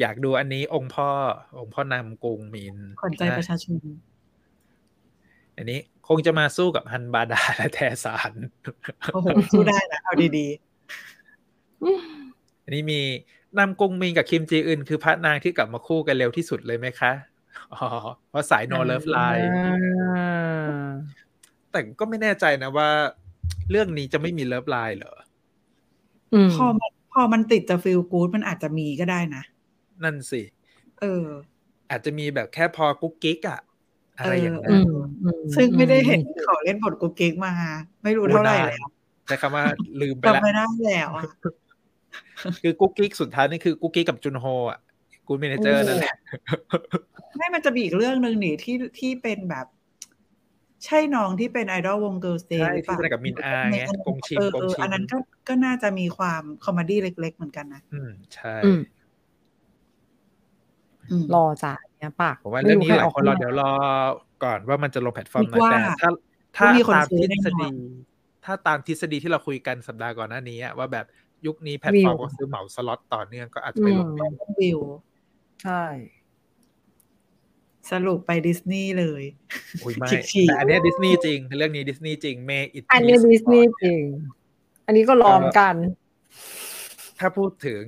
อยากดูอันนี้องค์พ่อ องค์พ่อนัมกุงมินขวัญใจประชาชน อันนี้คงจะมาสู้กับฮันบาดาและแทซานโอ้โหสู้ได้นะเอาดีๆ อันนี้มี นัมกุงมินกับคิมจีอึนคือพระนางที่กลับมาคู่กันเร็วที่สุดเลยไหมคะอ๋อเพราะสาย no love line แต่ก็ไม่แน่ใจนะว่า เรื่องนี้จะไม่มี love line เหรอพอมันพอมันติดจะ feel good มันอาจจะมีก็ได้นะ นั่นสิ เออ อาจจะมีแบบแค่พอกุ๊กกิ๊กอะอะไรอย่างนั้นซึ่งไม่ได้เห็นเขาเล่นบทกุ๊กกิ๊กมา ไม่รู้เท่าไหร่แล้วใช้คำว่าลืมไปแล้วไม่ได้แล้ว คือกุ๊กกิ๊กสุดท้ายนี่คือกุ๊กกิ๊กกับจุนโฮอะกูเมนเจอร์นั่นแหละไม่มันจะมีอีกเรื่องหนึ่งนี่ที่ที่เป็นแบบ ใช่น้องที่เป็นไอดอลวง Girl's Day หรือเปล่ากับมินอาไงกงชิมกงชิมอันนั้นก็ก็น่าจะมีความ comedy เล็ก ๆ เหมือนกันนะอืมใช่รอจ่ายเนี่ยปากผมว่าเรื่องนี้หลายคนรอเดี๋ยวรอก่อนว่ามันจะลงแพลตฟอร์มไหนแต่ถ้าถ้าตามทฤษฎีถ้าตามทฤษฎีที่เราคุยกันสัปดาห์ก่อนหน้านี้ว่าแบบ ยุคนี้แพลตฟอร์มก็ซื้อเหมาสล็อตต่อเนื่องก็อาจจะไปลงวิวใช่ สรุปไปดิสนีย์เลยไม่แต่อันนี้ดิสนีย์จริงเรื่องนี้ดิสนีย์จริงเมอิอันนี้ดิสนีย์จริง อันนี้ก็ล้อมกัน ถ้าพูดถึง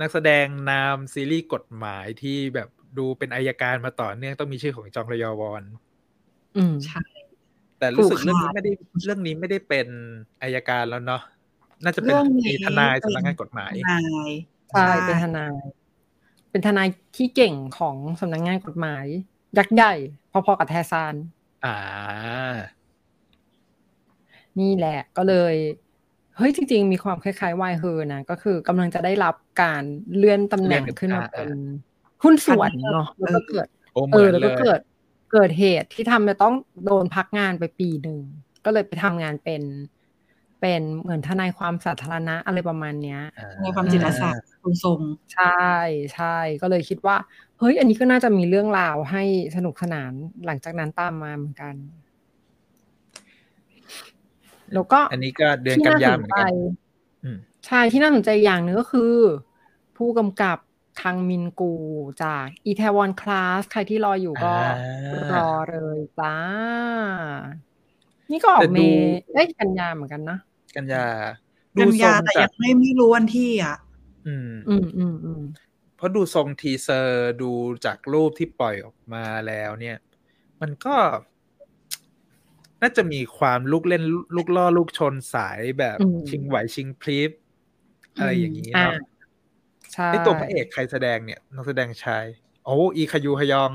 นักแสดงนามซีรีส์กฎหมายที่แบบดูเป็นอายการมาต่อเนื่องต้องมีชื่อของจองระยอวอนอืมใช่แต่รู้สึกเรื่องนี้ไม่ได้เรื่องนี้ไม่ได้เป็นอายการแล้วเนาะ น่าจะเป็นทนายสำนักงานกฎหมายทนายใช่เป็นทนาย เป็นทนายที่เก่งของสำนักงานกฎหมาย ยักษ์ใหญ่พอๆกับแทซาน อ่า นี่แหละก็เลยเฮ้ยจริงๆมีความคล้ายๆวายเฮอร์นะก็คือกำลังจะได้รับการเลื่อนตำแหน่งขึ้นมาเป็นหุ้นส่วนเนาะแล้วก็เกิดโอ้เอเหมืออนแล้วเลก็ยเกิดเกิดเหตุที่ทำจะต้องโดนพักงานไปปีหนึ่งก็เลยไปทำงานเป็น เป็นเหมือนทนายความสาธารณะอะไรประมาณเนี้ยในความจิตอาสาคุณทรงใช่ใช่ก็เลยคิดว่า เฮ้ย อันนี้ก็น่าจะมีเรื่องราวให้สนุกสนานหลังจากนั้นตามมาเหมือนกัน แล้วก็ อันนี้ก็เดือนกันยาเหมือนกันอืมใช่ที่น่าสนใจอย่างหนึ่งก็คือ ผู้กำกับคังมินกูจากอีเทวอนคลาสใครที่รออยู่ก็รอเลยจ้านี่ก็ออกเมย์เอ้ยกันยาเหมือนกันนะ กันยากันยาทรงแต่จายักงไม่ไม่รู้วันที่อะ อืม อืมอืมอืมเพราะดูทรงทีเซอร์ดูจากรูปที่ปล่อยออกมาแล้วเนี่ย มันก็ น่าจะมีความลูกเล่นลูกล่อลูกชนสายแบบชิงไหวชิงพลิบอะไรอย่างนี้อ่าเนาะใช่ไอตัวพระเอกใครแสดงเนี่ยนักแสดงชาย โอ้อีคายูฮยอง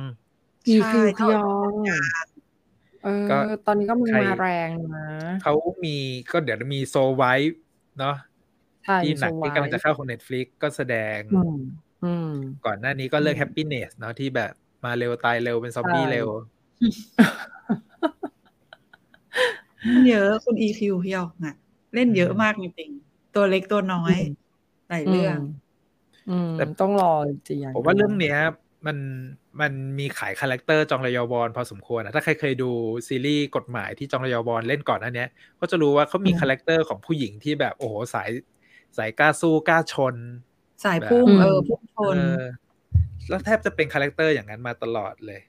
อีคือใช่พยอง เออ ก็ตอนนี้ก็มันใครมาแรงนะเขามีก็เดี๋ยวมีโซไวท์เนาะใช่ที่หนังโซที่กำลังจะเข้าของ Netflix ก็แสดงอืมอืมก่อนหน้านี้ก็เลือกอืม Happiness เนาะที่แบบมาเร็วตายเร็วเป็นซอมบี้ใช่เร็ว เยอะคุณ EQ พี่ยองอะ เล่นเยอะมากจริงๆตัวเล็กตัวน้อยหลายเรื่องอืมแต่ต้องรอจริงๆผมว่าเรื่องเนี้ย มันมันมีขาย character จองรยอวอนพอสมควรนะถ้าใครเคยดูซีรีส์กฎหมายที่จองรยอวอนเล่นก่อนหน้าเนี้ย ก็จะรู้ว่าเขามี character ของผู้หญิงที่แบบโอ้โหสายสายกล้าสู้กล้าชน สายพุ่งแบบเออพุ่งชนเออแล้วแทบจะเป็น character อย่างนั้นมาตลอดเลย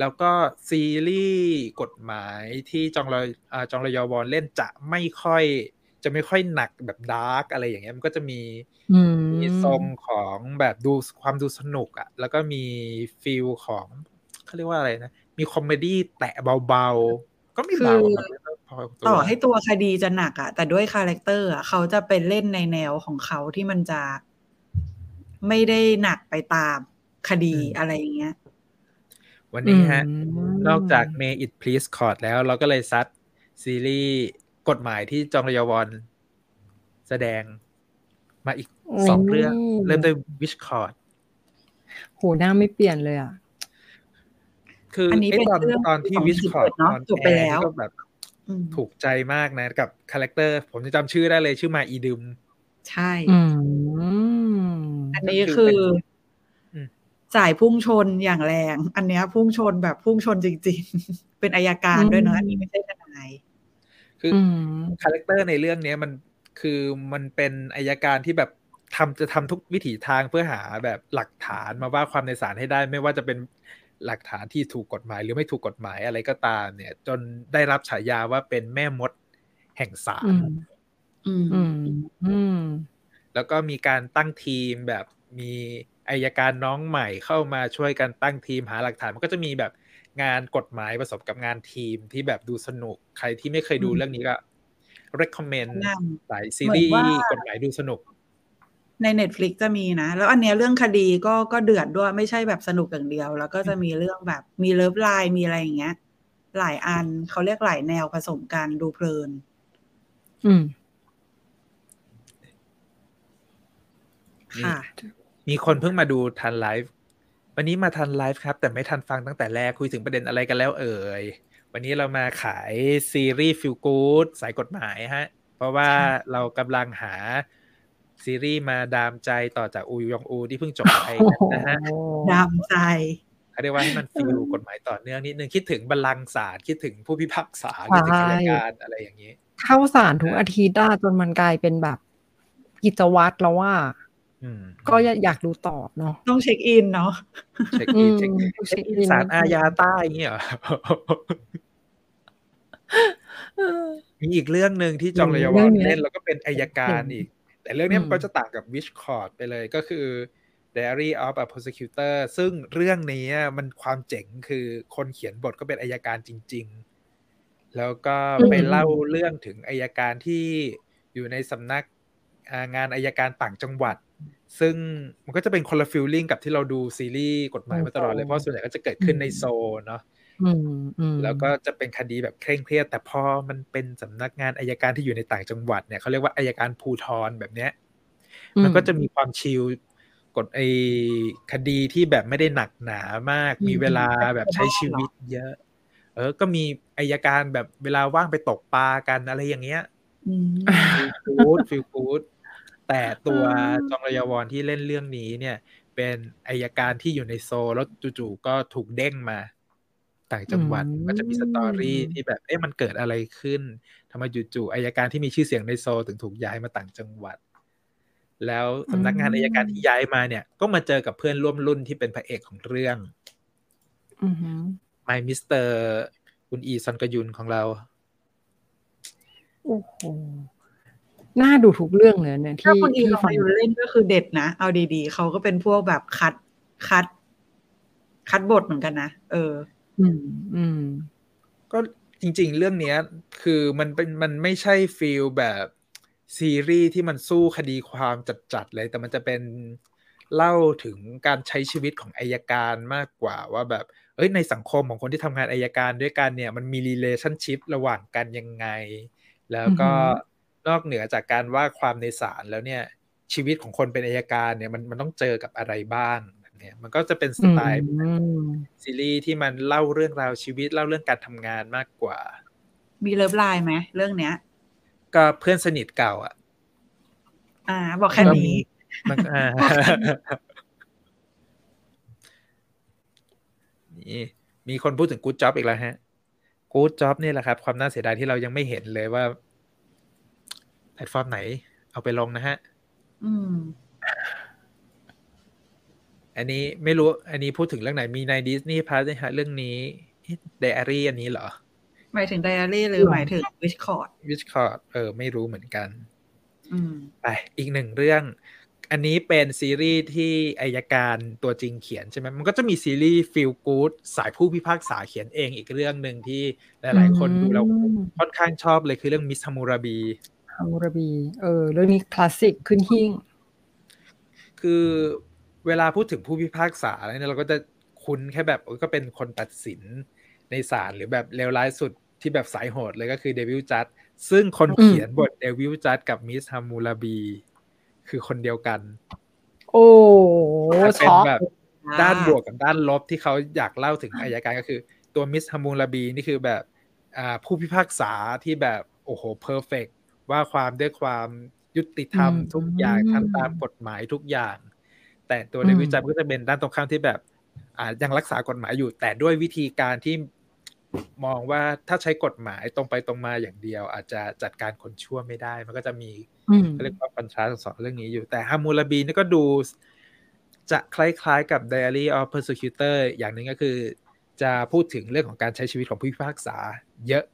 แล้วก็ซีรีส์กฎหมายที่จองรยอ อ่าจองรยอวอนเล่นจะไม่ค่อย จะไม่ค่อยหนักแบบ dark อะไรอย่างเงี้ยมันก็จะมีอืมมีทรงของแบบดูความดูสนุกอะ่ะแล้วก็มี feel ของเขาเรียกว่าอะไรนะ มี comedy แตะเบาๆ ก็ไม่เบาคืออะมันก็พอตัวต่อให้ตัวคดีจะหนักอะแต่ด้วย character อะเขาจะเป็นเล่นในแนวของเขาที่มันจะไม่ได้หนักไปตามคดีอะไรอย่างเงี้ย วันนี้ฮะอืมนอกจาก May It Please Court แล้วเราก็เลยซัดซีรีส์ กฎหมายที่จองรยอวอนแสดงมาอีกสองเรื่อง เริ่มด้วย Witch's Court โหหน้าไม่เปลี่ยนเลยอะ คืออนนี้ไอ้เป็นตอนเรื่องตอนที่ของ Witch's Court เนาะตอนจบไปแอร์แล้วนี่ก็แบบอืมถูกใจมากนะ กับ character ผมจะจำชื่อได้เลยชื่อมาอีดึม ใช่อืมอันนี้ก็คืคืออเป็นอืมสายพุ่งชนอย่างแรง อันเนี้ยพุ่งชนแบบพุ่งชนจริง ๆ เป็นอัยการด้วยเนอะอันนี้ไม่ใช่ทนาย คืออือม character ในเรื่องเนี้ยมันคือมันเป็นอัยการที่แบบทำจะทำทุกวิถีทางเพื่อหาแบบหลักฐานมาว่าความในศาลให้ได้ ไม่ว่าจะเป็นหลักฐานที่ถูกกฎหมายหรือไม่ถูกกฎหมายอะไรก็ตาม เนี่ย จนได้รับฉายาว่าเป็นแม่มดแห่งศาล อืมอืมอืมอืมแล้วก็มีการตั้งทีมแบบมีอัยการน้องใหม่เข้ามาช่วยกันตั้งทีมหาหลักฐาน มันก็จะมีแบบ งานกฎหมายผสมกับงานทีมที่แบบดูสนุก ใครที่ไม่เคยดูอืมเรื่องนี้ก็ recommend แนะนหลายซีรีเหมือนส์ว่ากฎหมายดูสนุก ใน Netflix จะมีนะ แล้วอันเนี้ยเรื่องคดีก็ก็เดือดด้วยไม่ใช่แบบสนุกอย่างเดียว แล้วก็จะมีเรื่องแบบมีเลิฟไลน์มีอะไรอย่างเงี้ย หลายอันเขาเรียกหลายแนวผสมกันดูเพลิน อืมค่ะมีคนเพิ่งมาดูทันไลฟ์ วันนี้มาทันไลฟ์ครับ แต่ไม่ทันฟังตั้งแต่แรกคุยถึงประเด็นอะไรกันแล้วเอ่ย วันนี้เรามาขายซีรีส์ feel good สายกฎหมายฮะ เพราะว่าเรากำลังหาซีรีส์มาดามใจต่อจากอูยองอูที่เพิ่งจบไปกันนะฮะดามใจเขาเรียกว่าให้มัน feel กฎหมายต่อเนื่องนิดนึงคิดถึงบัลลังก์ศาลคิดถึงผู้พิพากษาคิดถึงอัยการอะไรอย่างนี้ เข้าศาลทุกอาทิตย์อะจนมันกลายเป็นแบบกิจวัตรแล้วว่าอืม ก็อยากดูต่อเนาะต้อง check in เนาะ check in check in อืม check in ศาลอาญาใต้อย่างเงี้ยเหรอมีอีกเรื่องหนึ่งที่จองรยอวอนเล่นแล้วก็เป็นอัยการอีก แต่เรื่องนี้มันก็จะต่างกับ Witch's Court ไปเลยก็คือ Diary of a Prosecutor ซึ่งเรื่องนี้มันความเจ๋งคือคนเขียนบทก็เป็นอัยการจริง ๆ แล้วก็ไปเล่าเรื่องถึงอายการที่อยู่ในสำนักงานอายการต่างจังหวัด ซึ่งมันก็จะเป็นคนละฟิลลิ่งกับที่เราดูซีรีส์กฎหมายมาตลอดเลย เพราะส่วนใหญ่ก็จะเกิดขึ้นในโซเนาะแล้วก็จะเป็นคดีแบบเคร่งเครียด แต่พอมันเป็นสำนักงานอายการที่อยู่ในต่างจังหวัดเนี่ยเขาเรียกว่าอายการภูทรแบบเนี้ย มันก็จะมีความชิลกฎไอคดีที่แบบไม่ได้หนักหนามาก มีเวลาแบบใช้ชีวิตเยอะ เออ ก็มีอายการแบบเวลาว่างไปตกปลากันอะไรอย่างเงี้ยฟิลกูดฟิลกูด แต่ตัวจองระยาวอนที่เล่นเรื่องนี้เนี่ย เป็นอายการที่อยู่ในโซแล้วจู่ๆก็ถูกเด้งมา ต่างจังหวัดก็จะมีสตอรี่ที่แบบเอ๊ะมันเกิดอะไรขึ้นทำไมจู่ๆอายการที่มีชื่อเสียงในโซถึงถูกย้ายมาต่างจังหวัด แล้วสำนักงานอายการที่ย้ายมาเนี่ย ก็มาเจอกับเพื่อนร่วมรุ่นที่เป็นพระเอกของเรื่องMy Mister คุณอีซอนกยุนของเราโอ้โห น่าดูทุกเรื่องเลยเนี่ยที่ที่ที่ฟังอยู่เล่นก็คือเด็ดนะ เอาดีๆ เขาก็เป็นพวกแบบคัดคัด คัดบทเหมือนกันนะ เออ อืม อืม ก็จริง ๆ เรื่องเนี้ย คือมันเป็นมันไม่ใช่ feel แบบซีรีส์ที่มันสู้คดีความจัดๆเลย แต่มันจะเป็นเล่าถึงการใช้ชีวิตของอายการมากกว่าว่าแบบ เอ้ยในสังคมของคนที่ทำงานอายการด้วยกันเนี่ย มันมี relationship ระหว่างกันยังไง แล้วก็ นอกเหนือจากการว่าความในศาลแล้วเนี่ยชีวิตของคนเป็นอายการเนี่ยมันมันต้องเจอกับอะไรบ้างแบบนี้มันก็จะเป็นสไตล์ซีรีส์ที่มันเล่าเรื่องราวชีวิตเล่าเรื่องการทำงานมากกว่า มีเลิฟไลน์ไหมเรื่องเนี้ย ก็เพื่อนสนิทเก่าอะ อ่า บอกแค่นี้มันอ่านี่มีคนพูดถึง Good Job อีกแล้วฮะ Good Job นี่แหละครับ ความน่าเสียดายที่เรายังไม่เห็นเลยว่าแพลตฟอร์มไหน เอาไปลงนะฮะอืมอันนี้ไม่รู้ อันนี้พูดถึงเรื่องไหนมีใน Disney Plus นะฮะเรื่องนี้ไดอารี่อันนี้เหรอ หมายถึงไดอารี่หรือหมายถึง Witch's Court Witch's Court เออ ไม่รู้เหมือนกันไปอีกหนึ่งเรื่อง อันนี้เป็นซีรีส์ที่อัยการตัวจริงเขียนใช่ไหมมันก็จะมีซีรีส์ feel good สายผู้พิพากษาเขียนเองอีกเรื่องหนึ่งที่หลาย ๆ คนดูแล้วค่อนข้างชอบเลยคือเรื่อง Miss Hammurabi Hammurabi เออ เรื่องนี้คลาสสิกขึ้นหิ้ง คือเวลาพูดถึงผู้พิพากษาเนี่ยเราก็จะคุ้นแค่แบบก็เป็นคนตัดสินในศาลหรือแบบเลวร้ายสุดที่แบบสายโหดเลยก็คือ Devil Judge ซึ่งคนเขียนบท Devil Judge กับ Miss Hammurabi คือคนเดียวกัน โอ้เป็นแบบด้านบวกกับด้านลบที่เขาอยากเล่าถึงอัยการก็คือ ตัว Miss Hammurabi นี่คือแบบผู้พิพากษาที่แบบโอ้โห perfect ว่าความด้วยความยุติธรรมทุกอย่างทำตามกฎหมายทุกอย่าง แต่ตัวในวิจัยก็จะเป็นด้านตรงข้ามที่แบบอ่ายังรักษากฎหมายอยู่ แต่ด้วยวิธีการที่มองว่าถ้าใช้กฎหมายตรงไปตรงมาอย่างเดียว อาจจะจัดการคนชั่วไม่ได้ มันก็จะมีเรียกว่าปัญชาสองเรื่องนี้อยู่ แต่ฮามูลบีนี่ก็ดู จะคล้ายๆกับ Diary of Persecutor อย่างหนึ่งก็คือ จะพูดถึงเรื่องของการใช้ชีวิตของผู้พิพากษา เยอะ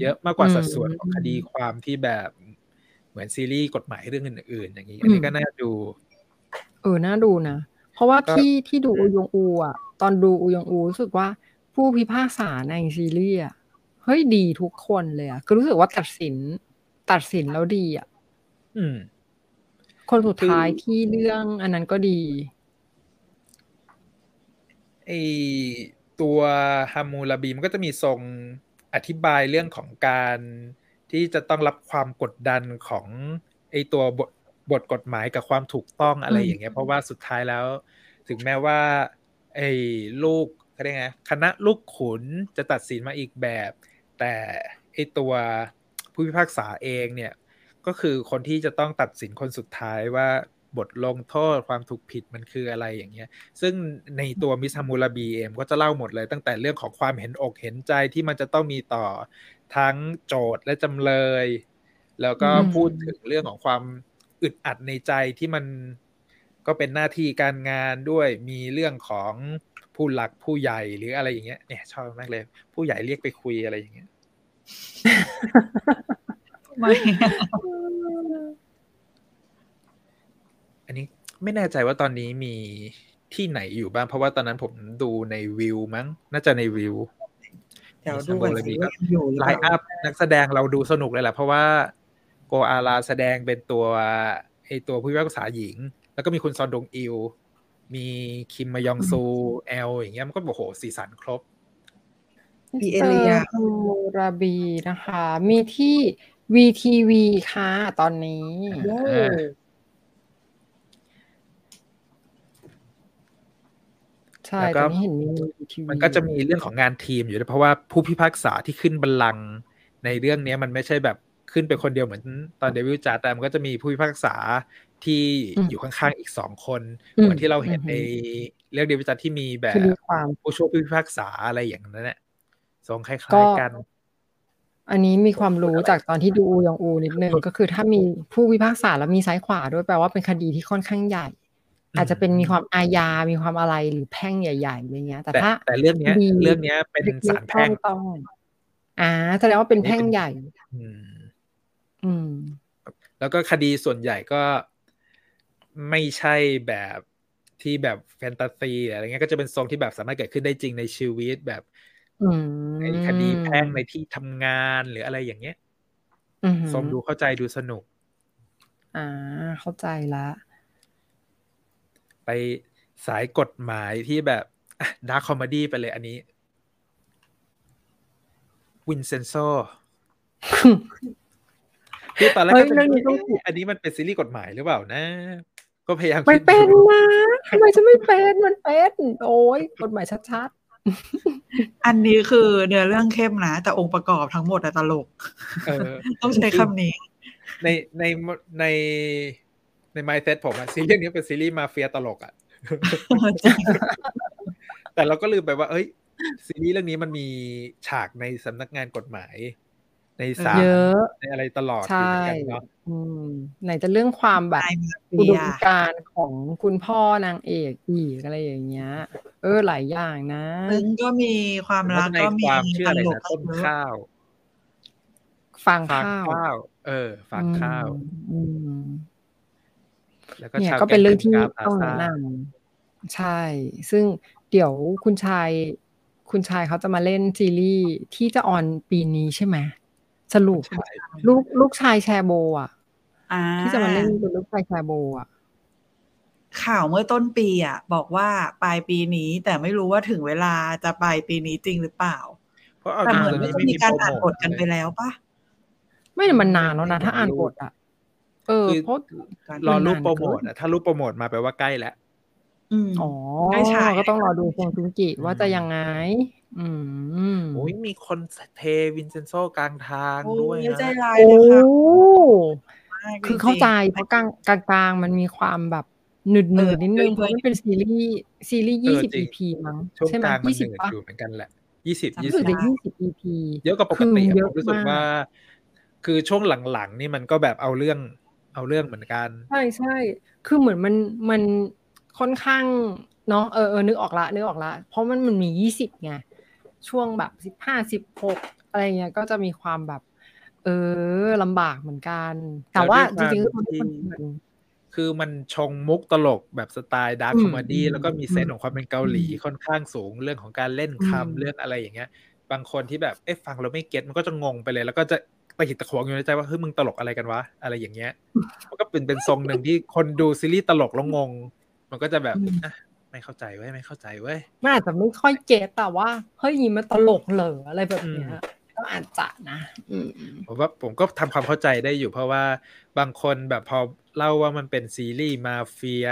เยอะมากกว่าสัดส่วนของคดีความที่แบบเหมือนซีรีส์กฎหมายเรื่องอื่นๆ อย่างนี้ อันนี้ก็น่าดู เออ น่าดูนะ เพราะว่าที่ที่ดูอูยงอูอะ ตอนดูอูยงอูรู้สึกว่าผู้พิพากษาในซีรีส์อะ เฮ้ยดีทุกคนเลยอะก็รู้สึกว่าตัดสิน ตัดสินแล้วดีอะอืมคนสุดท้ายที่เรื่องอันนั้นก็ดีไอตัวฮามูลาบีมันก็จะมีทรง อธิบายเรื่องของการที่จะต้องรับความกดดันของไอตัวบทบทกฎหมายกับความถูกต้องอะไรอย่างเงี้ยเพราะว่าสุดท้ายแล้ว ถึงแม้ว่า ไอ้ลูกเขาเรียกไงคณะลูกขุนจะตัดสินมาอีกแบบ แต่ไอตัวผู้พิพากษาเองเนี่ย ก็คือคนที่จะต้องตัดสินคนสุดท้ายว่า บทลงโทษความถูกผิดมันคืออะไรอย่างเงี้ย ซึ่งในตัวมิสฮามูลาบีเองก็จะเล่าหมดเลย ตั้งแต่เรื่องของความเห็นอกเห็นใจที่มันจะต้องมีต่อทั้งโจทย์และจำเลย แล้วก็พูดถึงเรื่องของความอึดอัดในใจที่มันก็เป็นหน้าที่การงานด้วยมีเรื่องของผู้หลักผู้ใหญ่หรืออะไรอย่างเงี้ยเนี่ยชอบมากเลย ผู้ใหญ่เรียกไปคุยอะไรอย่างเงี้ยไม่ อันนี้ไม่แน่ใจว่าตอนนี้มีที่ไหนอยู่บ้าง เพราะว่าตอนนั้นผมดูในวิวมั้ง น่าจะในวิวเดี๋ยวดูกันสิว่าอยู่หรือไลเปล่าน์อัพนักแสดงเราดูสนุกเลยแหละเพราะว่าโกอาราแสดงเป็นตัวไอตัวผู้พิพากษาหญิง แล้วก็มีคุณซอนดงอิว มีคิมมายองซูแอลอย่างเงี้ยมันก็โอ้โหสีสันครบมีเอเลียฮูราบีนะคะ มีที่ VTV ค่ะตอนนี้ โอ้ อ่า ใช่แล้วก็ตอนนี้เห็นมี VTV มันก็จะมีเรื่องของงานทีมอยู่ด้วยเพราะว่าผู้พิพากษาที่ขึ้นบัลลังก์ในเรื่องเนี้ยมันไม่ใช่แบบขึ้นไปคนเดียวเหมือนตอนเดวิลจัดแต่มันก็จะมีผู้พิพากษาที่อยู่ข้างๆอีกสองคน เหมือนที่เราเห็นในเรื่องเดวิลจัดที่มีแบบคือมีความผู้ช่วยผู้พิพากษาอะไรอย่างนั้นแหละทรงคล้ก็ายๆกัน อันนี้มีความรู้จากตอนที่ดูอูยองอูนิดนึงก็คือถ้ามีผู้พิพากษาแล้วมีซ้ายขวาด้วยแปลว่าเป็นคดีที่ค่อนข้างใหญ่ อืมอาจจะเป็นมีความอาญา มีความอะไรหรือแพ่งใหญ่ๆอะไรเงี้ยแต่แต่ถ้าแต่เรื่องเนี้ยดีเรื่องเนี้ยเป็นศาลแพ่งต้องอ่าแสดงว่าเป็นแพ่งใหญ่ อืม อืม แล้วก็คดีส่วนใหญ่ก็ไม่ใช่แบบที่แบบแฟนตาซีอะไรเงี้ยก็จะเป็นทรงที่แบบสามารถเกิดขึ้นได้จริงในชีวิตแบบอืมในคดีแพ่งในที่ทำงานหรืออะไรอย่างเงี้ยอืมทรงดูเข้าใจดูสนุก อ่า เข้าใจละ ไปสายกฎหมายที่แบบ dark comedy ไปเลยอันนี้วินเซนโซคือตอนแรกเฮ้ยก็จะเรื่องนี้ต้องเอ๊ะอันนี้มันเป็นซีรีส์กฎหมายหรือเปล่านะ ก็พยายามไม่คิดเป็นดูนะทำไมจะไม่เป็นมันเป็นโอ้ยกฎหมายชัดอันนี้คือเนื้อเรื่องเข้มนะ แต่องค์ประกอบทั้งหมดอะตลกเออต้องใช้คำนี้ ในในใน ในไมเซ็ตผมอะซีรีส์นี้เป็นซีรีส์มาเฟียตลกอะจริงแต่เราก็ลืมไปว่า เอ้ย ซีรีส์เรื่องนี้มันมีฉากในสำนักงานกฎหมาย ในศาๆลเยอะในอะไรตลอดใช่อยู่เหมือนกันเนาะอืมไหนจะเรื่องความแบบนายมาอุเฟีดยมการณ์ของคุณพ่อนางเอกอีกอะไรอย่างเงี้ย เออหลายอย่างนะซึ้งก็มีความรักในก็มีความเชื่อตอะไรลกนะก็ต้นเยอะข้าวฟางฟางข้าวข้าว เออฟางข้าวอืม แล้วก็เนี่ยชาวก็เป็นเรื่องที่แก๊งต้องพลาแนะซ่านำใช่ ซึ่งเดี๋ยวคุณชาย คุณชายเขาจะมาเล่นซีรีส์ที่จะออนปีนี้ใช่ไหมสรุปใช่ลูกลูกชายแชร์โบ อะอ่าที่จะมาเล่นเป็นลูกชายแชร์โบอะข่าวเมื่อต้นปีอะ บอกว่าปลายปีนี้แต่ไม่รู้ว่าถึงเวลาจะปลายปีนี้จริงหรือเปล่า เพราะเอาแต่จเหมือนริงๆว่าไม่จะมีมีการโปรอ่านโมบททกันไปเลยแล้วปะไม่แต่มันนานแล้วนะถ้าอ่านบทอะ เออคือเพราะรอรูปมันนานโปรโมทเกินอะถ้ารูปโปรโมทมาแปลว่าใกล้แล้วอืมอ๋อได้ฉายก็ต้องรอดูฟงซุงกิว่าจะยังไง อืมโอ้ยมีคนเทวินเซนโซกลางทางโอ้ด้วยยใจนะร้ายโอ้เลยค่ะมากคือจริงๆเข้าใจเพราะกลางกลางกลางๆมันมีความแบบหนืดหนืดนิดนึงเออเพราะมันเป็นซีรีส์ซีรีส์ยี่สิบ EP มั้งช่วงใช่ไหมกลางมันยี่เหสิบนื่อยปะอยู่เหมือนกันแหละยี่สิบยี่รู้สึสิกบจะยี่สิบ EP เยอะกว่าปกติคืออะเยผอะมรู้สึกมากว่า คือช่วงหลังๆนี่มันก็แบบเอาเรื่อง เอาเรื่องเหมือนกัน ใช่ใช่คือเหมือนมันมันค่อนข้างเนาะเออเออนึกออกละนึกออกละ เพราะมันมันมียี่สิบไงช่วงแบบสิบห้าสิบหกอะไรเงี้ยก็จะมีความแบบ เออลำบากเหมือนกัน แต่ว่าจแล้วด้วยริงๆคก็วามทุกที่คนเหมือนคือมันชงมุกตลกแบบสไตล์ดาร์คอืมคอมเมดี้อืมแล้วก็มี sense ของความเป็นเกาหลีอืมค่อนข้างสูงเรื่องของการเล่นอืมคำเรื่องอะไรอย่างเงี้ย บางคนที่แบบเอ๊ะฟังแล้วไม่ get มันก็จะงงไปเลย แล้วก็จะ ตะขิดตะขวงอยู่ในใจว่าเฮ้ยมึงตลกอะไรกันวะอะไรอย่างเงี้ยมันก็เป็นเป็นทรงหนึ่งที่คนดูซีรีส์ตลกแล้วงง มันก็จะแบบอะไม่เข้าใจเว้ยไม่เข้าใจเว้ยมันอาจจะไม่ค่อยเก็ตแต่ว่าเฮ้ยมันตลกเหรออะไรแบบเนี้ยอืมก็อาจจะนะอืมผมว่าผมก็ทำความเข้าใจได้อยู่เพราะว่าบางคนแบบพอเล่าว่ามันเป็นซีรีส์มาเฟีย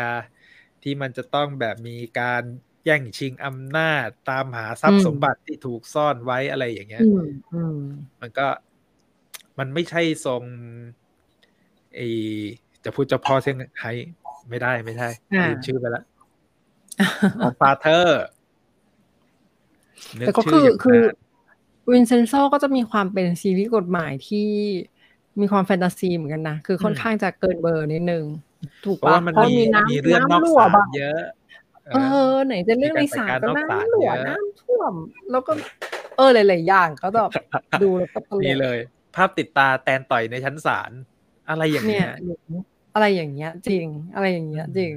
ที่มันจะต้องแบบมีการแย่งชิงอำนาจตามหาทรัพอืย์มสมบัติที่ถูกซ่อนไว้อะไรอย่างเงี้ยอืมอืมมันก็ มันไม่ใช่ทรงไอจะพูดเจะพอเสียงไฮไม่ได้ไม่ได้อ่าลืมชื่อไปแล้วของฟาเธอร์แต่ก็คือคือวินเซนโซก็จะมีความเป็นซีรีส์กฎหมายที่มีความแฟนตาซีเหมือนกันนะ คือค่อนข้างจะเกินเบอร์นิดนึง ถูกเพราะปะว่ามันเพราะมีมีน้ำมีเรื่องนอกน้ำรั่วศาลบ้างเยอะ เออ ไหนจะเรื่องในศาลก็มีการไปการนอกศาลน้ำรั่วเยอะน้ำท่วม แล้วก็ เออหลายๆอย่างก็แบบดูแล้วก็ตลกนี่เลย ภาพติดตาแตนต่อยในชั้นศาลอะไรอย่างเงี้ยอะไรอย่างเงี้ย จริง อะไรอย่างเงี้ย จริง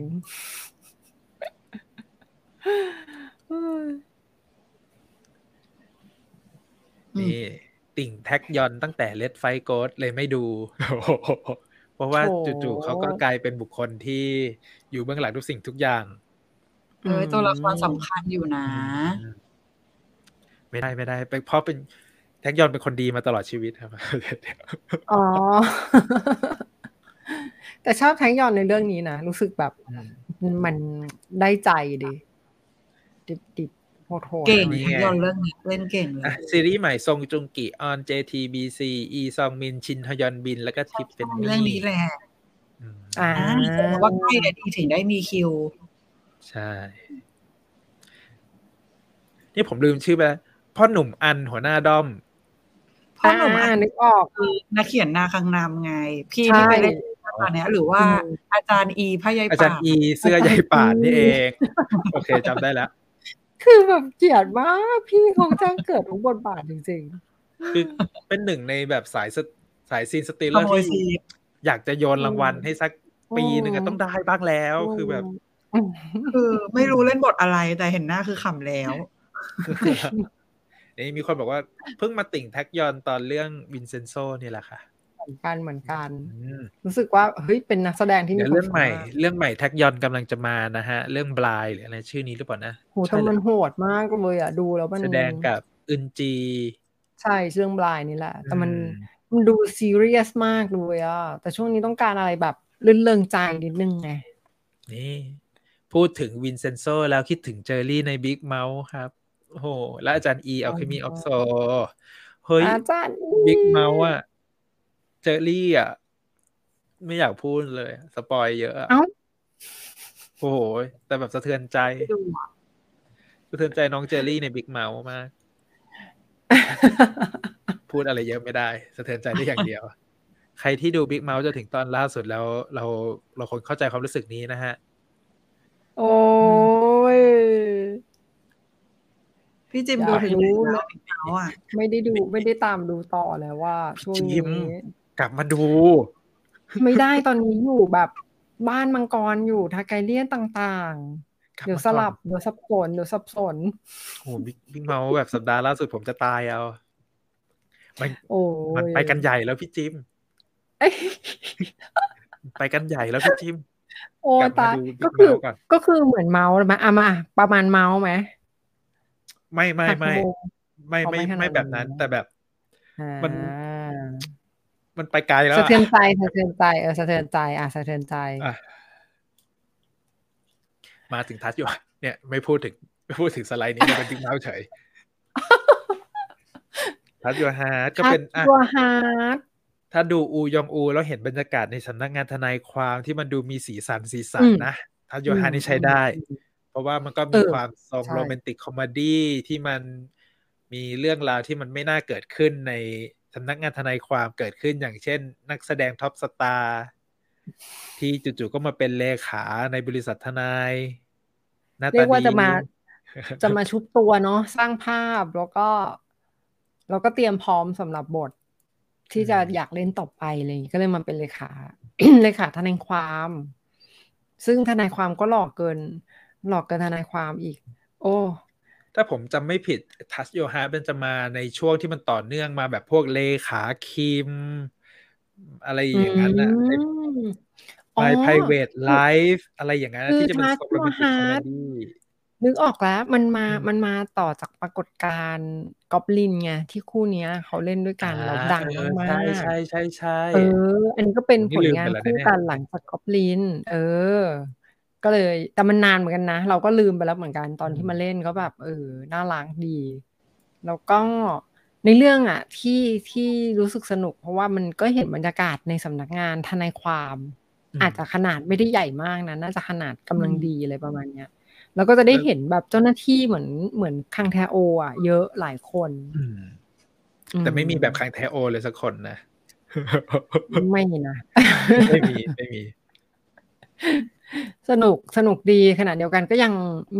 นี่ติ่งแท็กยอนตั้งแต่เลดไฟโกดเลยไม่ดู เพราะว่าจู่ๆเขาก็กลายเป็นบุคคลที่อยู่เบื้องหลังทุกสิ่งทุกอย่าง เออตัวละครสำคัญอยู่นะ ไม่ได้ไม่ได้เพราะเป็น แท็กยอนเป็นคนดีมาตลอดชีวิตครับ อ๋อ แต่ชอบแท็กยอนในเรื่องนี้นะ รู้สึกแบบมันได้ใจดีดิบดิบโหเก่งแท็กยอนเรื่องนี้เล่นเก่งเลยซีรีส์ใหม่ทรงจุงกิออน JTBC อีซองมินชินฮยอนบิน แล้วก็ทิปเป็นเรื่องนี้แหละอ่าว่าใกล้แล้ดีถึงได้มีคิว ใช่ นี่ผมลืมชื่อไปพ่อหนุ่มอันหัวหน้าด้อม พ่อหนุ่มอันนึกออกคือนักเขียนนาคังนามไง พี่ที่ไปเล่นตอนนี้หรือว่าอาจารย์อีพยายป่าอาจารย์อีเสื้อใยป่านนี่เอง โอเคจำได้แล้ว คือแบบเกลียดมากพี่คงจ้างเกิดทุกบทบาทจริงๆคือเป็นหนึ่งในแบบสายสายซีนสตีลเลอร์ที่อยากจะโยนรางวัลให้สักปีหนึ่งต้องได้บ้างแล้ว คือแบบ คือไม่รู้เล่นบทอะไรแต่เห็นหน้าคือขำแล้ว นี่มีคนบอกว่าเพิ่งมาติ่งแท็กยอนตอนเรื่องวินเซนโซนี่แหละค่ะเหมือนกันเหมือนกัน รู้สึกว่าเฮ้ยเป็นนักแสดงที่มีเรื่องใหม่ เรื่องใหม่แท็กยอนกำลังจะมานะฮะ เรื่อง Blind หรืออะไรชื่อนี้หรือเปล่านะโหแต่มันโหดมากเลยอะดูแล้วมันแสดงกับอึนจี ใช่เรื่อง Blind นี่แหละ แต่มันมันดูซีเรียสมากเลยอะแต่ช่วงนี้ต้องการอะไรแบบลื่นเริงใจนิดนึงไงนี่ พูดถึงวินเซนโซแล้วคิดถึงเจอรี่ในบิ๊กเมาส์ครับ โอ้โห แล้วอาจารย์อีเอาเคมีออกโซเฮ้ยอาจารย์บิ๊กเมาส์อะเจอรี่อะไม่อยากพูดเลย สปอยเยอะเอ้าโอ้โห แต่แบบสะเทือนใจ สะเทือนใจน้องเจอรี่ในบิ๊กเมาส์มาก พูดอะไรเยอะไม่ได้ สะเทือนใจได้อย่างเดียว ใครที่ดูบิ๊กเมาส์จะถึงตอนล่าสุดแล้ว เราเราคนเข้าใจความรู้สึกนี้นะฮะ โอ้ย พี่จิมดูถึงรู้แล้วอะ ไม่ได้ดูไม่ได้ตามดูต่อแล้วว่า ช่วงนี้กลับมาดู ไม่ได้ตอนนี้อยู่แบบบ้านมังกรอยู่ทาไกเลียนต่างๆ เดี๋ยวสลับเดี๋ยวสับสนเดี๋ยวสับสนโอ้บิ๊กเมาแบบสัปดาห์ล่าสุดผมจะตายเอามันโอ้มันไปกันใหญ่แล้วพี่จิมไปกันใหญ่แล้วพี่จิมโอ้ตายก็คือก็คือเหมือนเมาส์มาอะมาประมาณเมาส์ไหม ไม่ไม่ไม่ไม่ไม่ไม่แบบนั้น แต่แบบมันมันไปไกลแล้วสะเทือนใจสะเทือนใจเออสะเทือนใจ อะสะเทือนใจมาถึงทัชอยู่เนี่ย ไม่พูดถึงไม่พูดถึงสไลด์นี้เป็นติ๊กเมาส์เฉยทัชยูฮาร์ดก็เป็นทัชยูฮาร์ดถ้าดูอูยองอู แล้วเห็นบรรยากาศในสำนักงานทนายความที่มันดูมีสีสันสีสันนะทัชยูฮาร์ดนี่ใช้ได้ เพราะว่ามันก็มีความทรงโรแมนติกคอมเมดี้ที่มันมีเรื่องราวที่มันไม่น่าเกิดขึ้นในสำนักงานทนายความเกิดขึ้นอย่างเช่น นักแสดงท็อปสตาร์ที่จู่ๆก็มาเป็นเลขาในบริษัททนายเรียกว่าจะมาจะมาชุบตัวเนาะสร้างภาพแล้วก็เราก็เตรียมพร้อมสำหรับบท ที่จะอยากเล่นต่อไปเลยก็เลยมาเป็นเลขาเลขาทนายความ ซึ่งทนายความก็หลอกเกิน หลอกกันทนายความอีก โอ้ถ้าผมจำไม่ผิดทัชโยฮาเป็นจะมาในช่วงที่มันต่อเนื่องมาแบบพวกเลขาคิม อะไรอย่างนั้นนะใน My Private Life อะไรอย่างนั้นที่จะเป็น romantic comedyนึกออกแล้วมันมา มันมาต่อจากปรากฏการณ์กอบลินไงที่คู่เนี้ย เขาเล่นด้วยกันแล้วดังมากใช่ใช่ใช่ใช่เออ อันนี้ก็เป็นผลงานคู่กันหลังจากกอบลิน เออ ก็เลย แต่มันนานเหมือนกันนะ เราก็ลืมไปแล้วเหมือนกันตอนที่มาเล่นก็แบบเออน่ารักดี แล้วก็ในเรื่องอะ ที่ที่รู้สึกสนุก เพราะว่ามันก็เห็นบรรยากาศในสำนักงานทนายความ อาจจะขนาดไม่ได้ใหญ่มากนะน่าจะขนาดกำลังดีอะไรประมาณเนี้ยแล้วก็จะได้เห็นแบบเจ้าหน้าที่เหมือนเหมือนคังแทโอ อะ เยอะหลายคนแต่ไม่มีแบบคังแทโอเลยสักคนนะไม่นะไม่มีไม่มี สนุกสนุกดีขณะเดียวกันก็ยัง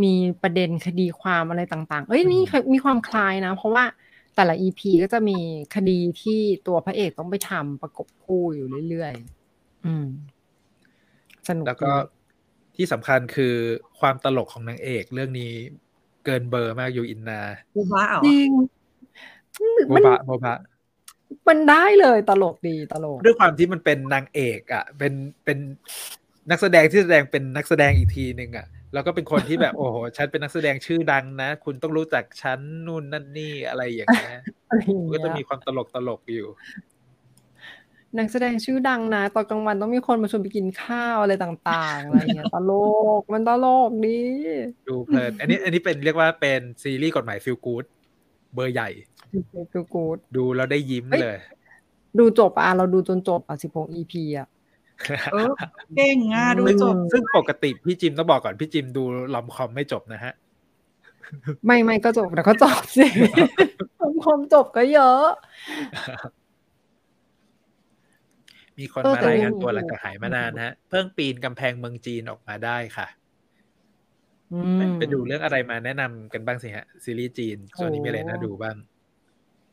มีประเด็นคดีความอะไรต่างๆ เอ้ยนี่มีความคลายนะ เพราะว่าแต่ละอีพีก็จะมีคดีที่ตัวพระเอกต้องไปทำประกบคู่อยู่เรื่อยๆ อืม สนุกแล้วก็ที่สำคัญคือความตลกของนางเอกเรื่องนี้เกินเบอร์มากอยู่อินนาบูบ้าเหรอจริงโบมันบะโบบะมันได้เลยตลกดีตลก ด้วยความที่มันเป็นนางเอก อะ เป็นเป็น นักแสดงที่แสดงเป็นนักแสดงอีกทีหนึ่งอะแล้วก็เป็นคนที่แบบโอ้โหฉันเป็นนักแสดงชื่อดังนะ คุณต้องรู้จักฉันนู่นนั่นนี่อะไรอย่างเงี้ยอะไรอย่างก็เงี้จะยมีความตลกตลกอยู่ นักแสดงชื่อดังนะตอนกลางวันต้องมีคนมาชวนไปกินข้าวอะไรต่างๆอะไรเงี้ยตลกมันตลกดีดูเพลินอันนี้ อันนี้เป็นเรียกว่าเป็นซีรีส์กฎหมายฟิลกูดเบอร์ใหญ่คือกูดดูแล้วได้ยิ้มเฮ้ยเลย ดูจบอะเราดูจนจบอะสิบหก EP อะ เออเก่งอะดูซึ่งจบซึ่งปกติพี่จิมต้องบอกก่อนพี่จิมดูลอมคอมไม่จบนะฮะ ไม่ไม่ก็จบแต่ก็จบสิคมจบก็เยอะ มีคนเออมาแต่รายเรื่งาอนงตัวหลังจากหายมานานฮะ เพิ่งปีนกำแพงเมืองจีนออกมาได้ค่ะอืมไปดูเรื่องอะไรมาแนะนำกันบ้างสิฮะ ซีรีส์จีนช่วงนี้มีอะไรน่าดูบ้าง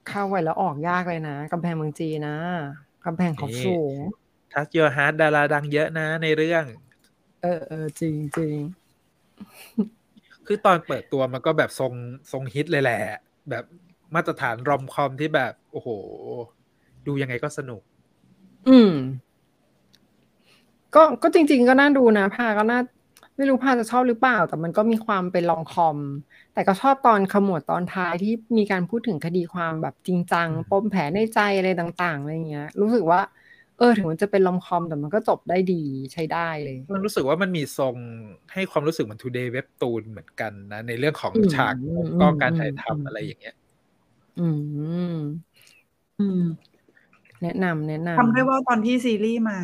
เข้าไปแล้วออกยากเลยนะกำแพงเมืองจีนนะกำแพงเขานี่สูง ทัส Your Heart ดาราดังเยอะนะในเรื่อง เออเออจริงจริงคือตอนเปิดตัวมันก็แบบทรงทรงฮิตเลยแหละ แบบมาตรฐานรอมคอมที่แบบ โอ้โห ดูยังไงก็สนุก อืม ก็ก็จริง ๆ ก็น่าดูนะพาก็น่าไม่รู้พาจะชอบหรือเปล่า แต่มันก็มีความเป็นลองคอม แต่ก็ชอบตอนขมวดตอนท้ายที่มีการพูดถึงคดีความแบบจริงจังอืมปมแผลในใจอะไรต่าง ๆอะไรเงี้ย รู้สึกว่า เออถึงมันจะเป็นลอมคอมแต่มันก็จบได้ดีใช้ได้เลย มันรู้สึกว่ามันมีทรงให้ความรู้สึกเหมือน Today Webtoon เหมือนกันนะ ในเรื่องของอืมฉากอืมก็การถ่ายอืมทำอะไรอย่างเงี้ย อืม อืม แนะนำแนะนำทำได้ว่าตอนที่ซีรีส์มา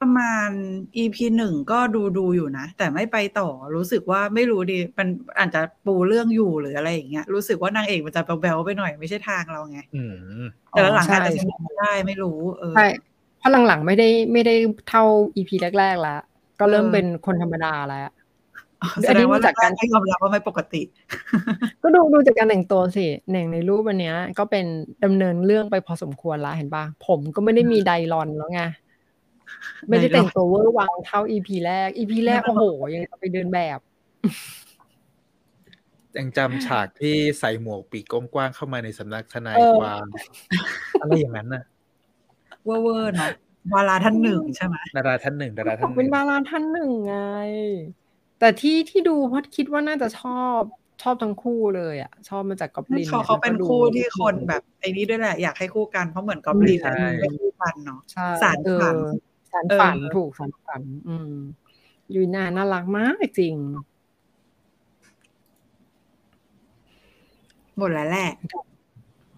ประมาณ EP หนึ่งก็ดูดูอยู่นะ แต่ไม่ไปต่อรู้สึกว่าไม่รู้ดี มันอาจจะปูเรื่องอยู่หรืออะไรอย่างเงี้ยรู้สึกว่านางเอกมันจะแบวๆไปหน่อยไม่ใช่ทางเราไงอืมแต่หลังๆใช่อาจจะสนุกได้ไม่รู้เออใช่เพราะหลังๆไม่ได้ไม่ได้เท่าอีพีแรกๆแล้วก็เริ่มเออเป็นคนธรรมดาแล้วแสดงว่าจากการให้ยอมรับว่าไม่ปกติ ก็ดูดูจากการแต่งตัวสิหนึ่งในรูปอันเนี้ยก็เป็นดำเนินเรื่องไปพอสมควรละเห็นปะผมก็ไม่ได้มีไดรอนแล้วไง ไม่ได้แต่งตัวเวอร์วังเท่าอีพีแรกอีพีแรกไม่โอ้ต้องโห ยังจะไปเดินแบบยังจำฉากที่ใส่หมวกปีกกว้างๆเข้ามาในสำนักทนายเออความอะไรอย่างนั้นน่ะ เวอร์ๆเนาะวาราท่านหนึ่งใช่ไหมดาราท่านหนึ่งดาราผท่านมหเป็นึ่นงดาราท่านหนึ่งไง แต่ที่ที่ดูเพราะคิดว่าน่าจะชอบชอบทั้งคู่เลยอะ ชอบมาจากกอบลินเขาเขาเป็นคู่ที่คนแบบไอ้นี้ด้วยแหละอยากให้คู่กันเพราะเหมือนกอบลินเนี่ยเป็นคู่กันเนาะใช่สารเอฝันอ สารเออฝันถูกสารฝัน อืมยูนาน่ารักมากจริง หมดแล้วแหละ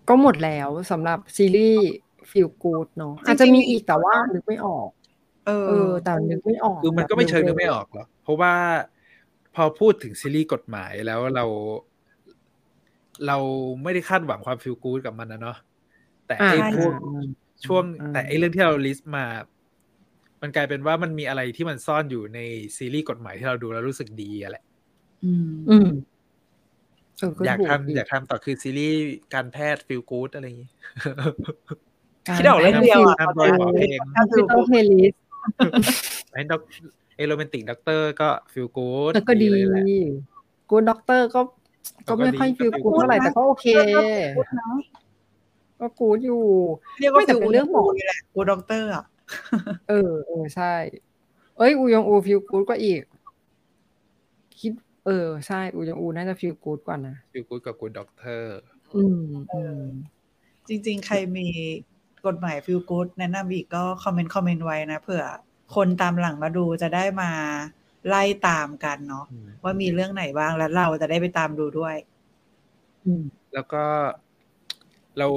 ก็หมดแล้วสำหรับซีรีส์ฟิลกูดเนาะจริงๆอาจจะมีอีกแต่ว่านึกไม่ออกเออเออ แต่นึกไม่ออกคือมันก็ไม่เชิงนึกแบบไม่ออกหรอกเพราะว่าพอพูดถึงซีรีส์กฎหมายแล้วเรา เราไม่ได้คาดหวังความ feel good กับมันนะเนาะแต่อ่าไอ้ใช่พวกอ่าช่วงอ่าแต่ไอ้เรื่องที่เรา list มา มันกลายเป็นว่ามันมีอะไรที่มันซ่อนอยู่ในซีรีส์กฎหมายที่เราดูแล้วรู้สึกดีอะแหละอืม อืมเออก็อยากถูกทำอยากทำต่อคือซีรีส์การแพทย์ feel good อะไรอย่างงี้คิดออกเรื่องเดียวอะทำโดยหมอเพลงคอมพิวเตอร์เพลย์ลิสไอ้ด็อกเอโรแมนติกด็อกเตอร์ก็ฟิลกู๊ดแล้วก็ดีเลยแหละกูด็อกเตอร์ก็ก็ไม่ค่อยฟิลกูดเท่าไหร่แต่ก็โอเคพูดนะก็กูดอยู่เรียกว่าไม่แต่ฟิลเป็นเรื่องหมอนี่แหละกูด็อกเตอร์อะ เออเออใช่ เอ้ยอูยองอูฟิลกูดกว่าอีก คิด เออ ใช่อูยองอูน่าจะฟิลกูดกว่านะฟิลกู๊ดกับกูดด็อกเตอร์ อืมอืมจริง ๆ ใครมีกฎหมายฟิลกูดแนะนำอีกก็คอมเมนต์คอมเมนต์ไว้นะเผื่อคนตามหลังมาดูจะได้มาไล่ตามกันเนาะอืมว่ามีเรื่องไหนบ้างแล้วเราจะได้ไปตามดูด้วยอืมแล้วก็เรา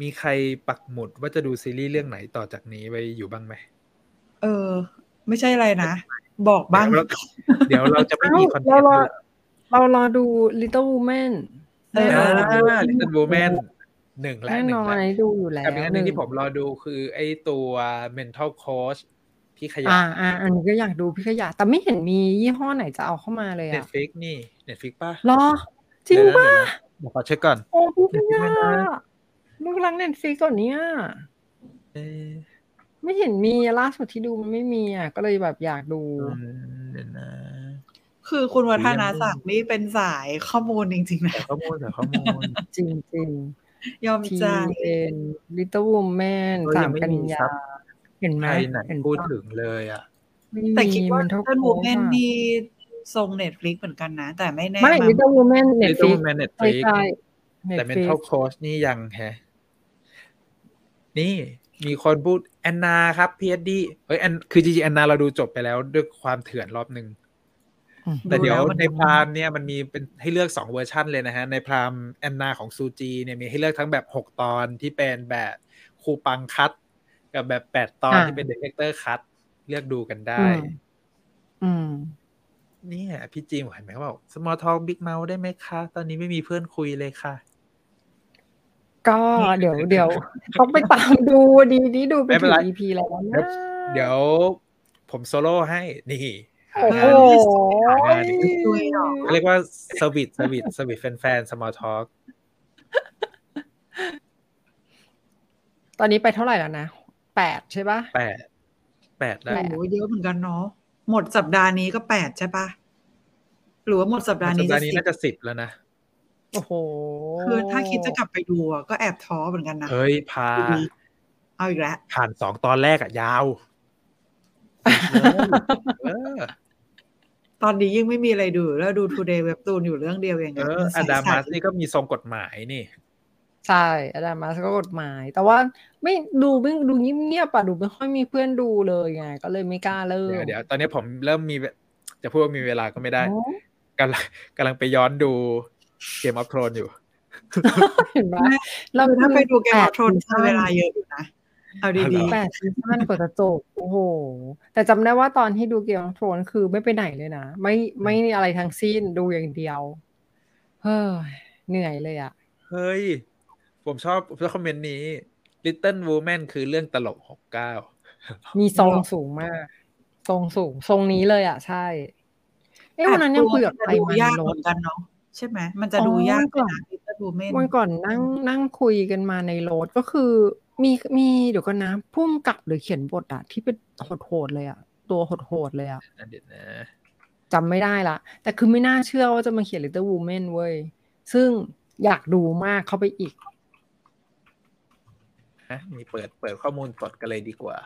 มีใครปักหมุดว่าจะดูซีรีส์เรื่องไหนต่อจากนี้ไปอยู่บ้างไหม เออ ไม่ใช่อะไรนะ บอกบ้าง เดี๋ยวเราเดี๋ยวเราจะไม่มีคอนเทเรานต์รอเลยเรารอดู Little Woman เอออ่า Little Woman หนึ่งและแน่หนึ่นงอนและอันนี้ดูอยู่แล้วกับอีกอันหนึงหที่ผมรอดูคือ ไอ้ตัว mental coach พี่ขยะอ่าอ่าอันนี้ก็อยากดูพี่ขยะ แต่ไม่เห็นมียี่ห้อไหนจะเอาเข้ามาเลยอะ Netflix นี่ Netflix ป่ะรอ จริงเดี๋ยวนะป่ะเดี๋ยวนะเดี๋ยวขอเช็คก่อน โอ้พี่เนี่ยลู กรักเน็ตฟลิกก่อนเนี้ยไม่เห็นมีล่าสุดที่ดูมันไม่มีอะ ก็เลยแบบอยากดูเดี๋ยวนะ คือคุณวัฒนาศักดิ์นี่เป็นสายข้อมูลจริงๆนะข้อมูลแต่ข้อมูล จริงจริงยอมใจเป็น Little Women สามกันยาเห็นไหมเห็นพูดถึงเลยอะ แต่คิดว่า Little Women นี่ทรง Netflix เหมือนกันนะ แต่ไม่แน่ไม่ Little Women Netflix ใช่แต่เป็นเท่าโค้ชนี่ยังแฮะ นี่มีคนพูด Anna ครับ PSD เฮ้ยแอนคือจริงๆแอนนาเราดูจบไปแล้วด้วยความเถื่อนรอบหนึ่งแต่เดี๋ยวใน Prime เนี่ยมันมีเป็นให้เลือกสองเวอร์ชันเลยนะฮะ ใน Prime Anna ของซูจีเนี่ยมีให้เลือกทั้งแบบหกตอนที่เป็นแบบ Coupang cut กับแบบแปดตอนที่เป็น director's cut เลือกดูกันได้ อืมนี่พี่จีมเห็นไหมว่า Small Talk Big Mouth ได้ไหมคะ ตอนนี้ไม่มีเพื่อนคุยเลยค่ะ ก็เดี๋ยวเดี๋ยวต้องไปตามดูดีดีดูไปถึง EP แล้วนะเดี๋ยวผมโซโล่ให้นี่โอ้โหเรียกว่า sweet sweet sweet แฟนๆ Small Talkตอนนี้ไปเท่าไหร่แล้วนะแปดใช่ปะแปดแปดแล้วโอ้เยอะเหมือนกันเนาะหมดสัปดาห์นี้ก็แปดใช่ปะหรือว่าหมดสัปดาห์นี้สัปดาห์นี้น่าจะสิบแล้วนะ โอ้โห คือถ้าคิดจะกลับไปดูก็แอบท้อเหมือนกันนะเฮ้ยพา เอาอีกแล้วผ่านสองตอนแรกอะยาว ตอนนี้ยิ่งไม่มีอะไรดู แล้วดูทูเดย์เว็บตูนอยู่เรื่องเดียวเองเอออดามัสนี่ก็มีทรงกฎหมายนี่ใช่อดามัสก็กฎหมาย แต่ว่าไม่ดูไม่ดูเงียบๆอะดูไม่ค่อยมีเพื่อนดูเลยไงก็เลยไม่กล้าเลิกเดี๋ยวตอนนี้ผมเริ่มมีจะพูดว่ามีเวลาก็ไม่ได้กำลังกำลังไปย้อนดู เกมออฟทรอนอยู่ เห็นไหมเราถ้าไปดูเกมออฟทรอนใช้เวลาเยอะอยู่นะ เอาดีๆแปดซีซั่นกว่าจะจบ โอ้โห แต่จำได้ว่าตอนที่ดูเกมออฟทรอนคือไม่ไปไหนเลยนะ ไม่ไม่อะไรทั้งสิ้นดูอย่างเดียว เฮ้ย เหนื่อยเลยอะ เฮ้ยผมชอบผมชอบคอมเมนต์นี้ Little Woman คือเรื่องตลกหกเก้ามีทรงสูงมาก ทรงสูง ทรงนี้เลยอะ ใช่ เอ้วันนั้นยังคุยกับใครมาในรถกันเนาะ ใช่ไหมมันจะดูยากกว่าดูเมนวันก่อนนั่งนั่งคุยกันมาในรถก็คือ มีมีเดี๋ยวกันนะพุ่มกับหรือเขียนบทอะที่เป็นโหดๆเลยอะตัวโหดๆเลยอะเดี๋ยวนะจำไม่ได้ละแต่คือไม่น่าเชื่อว่าจะมาเขียน Little Women เว้ย ซึ่งอยากดูมากเข้าไปอีกฮะมีเปิดเปิดข้อมูลสดกันเลยดีกว่า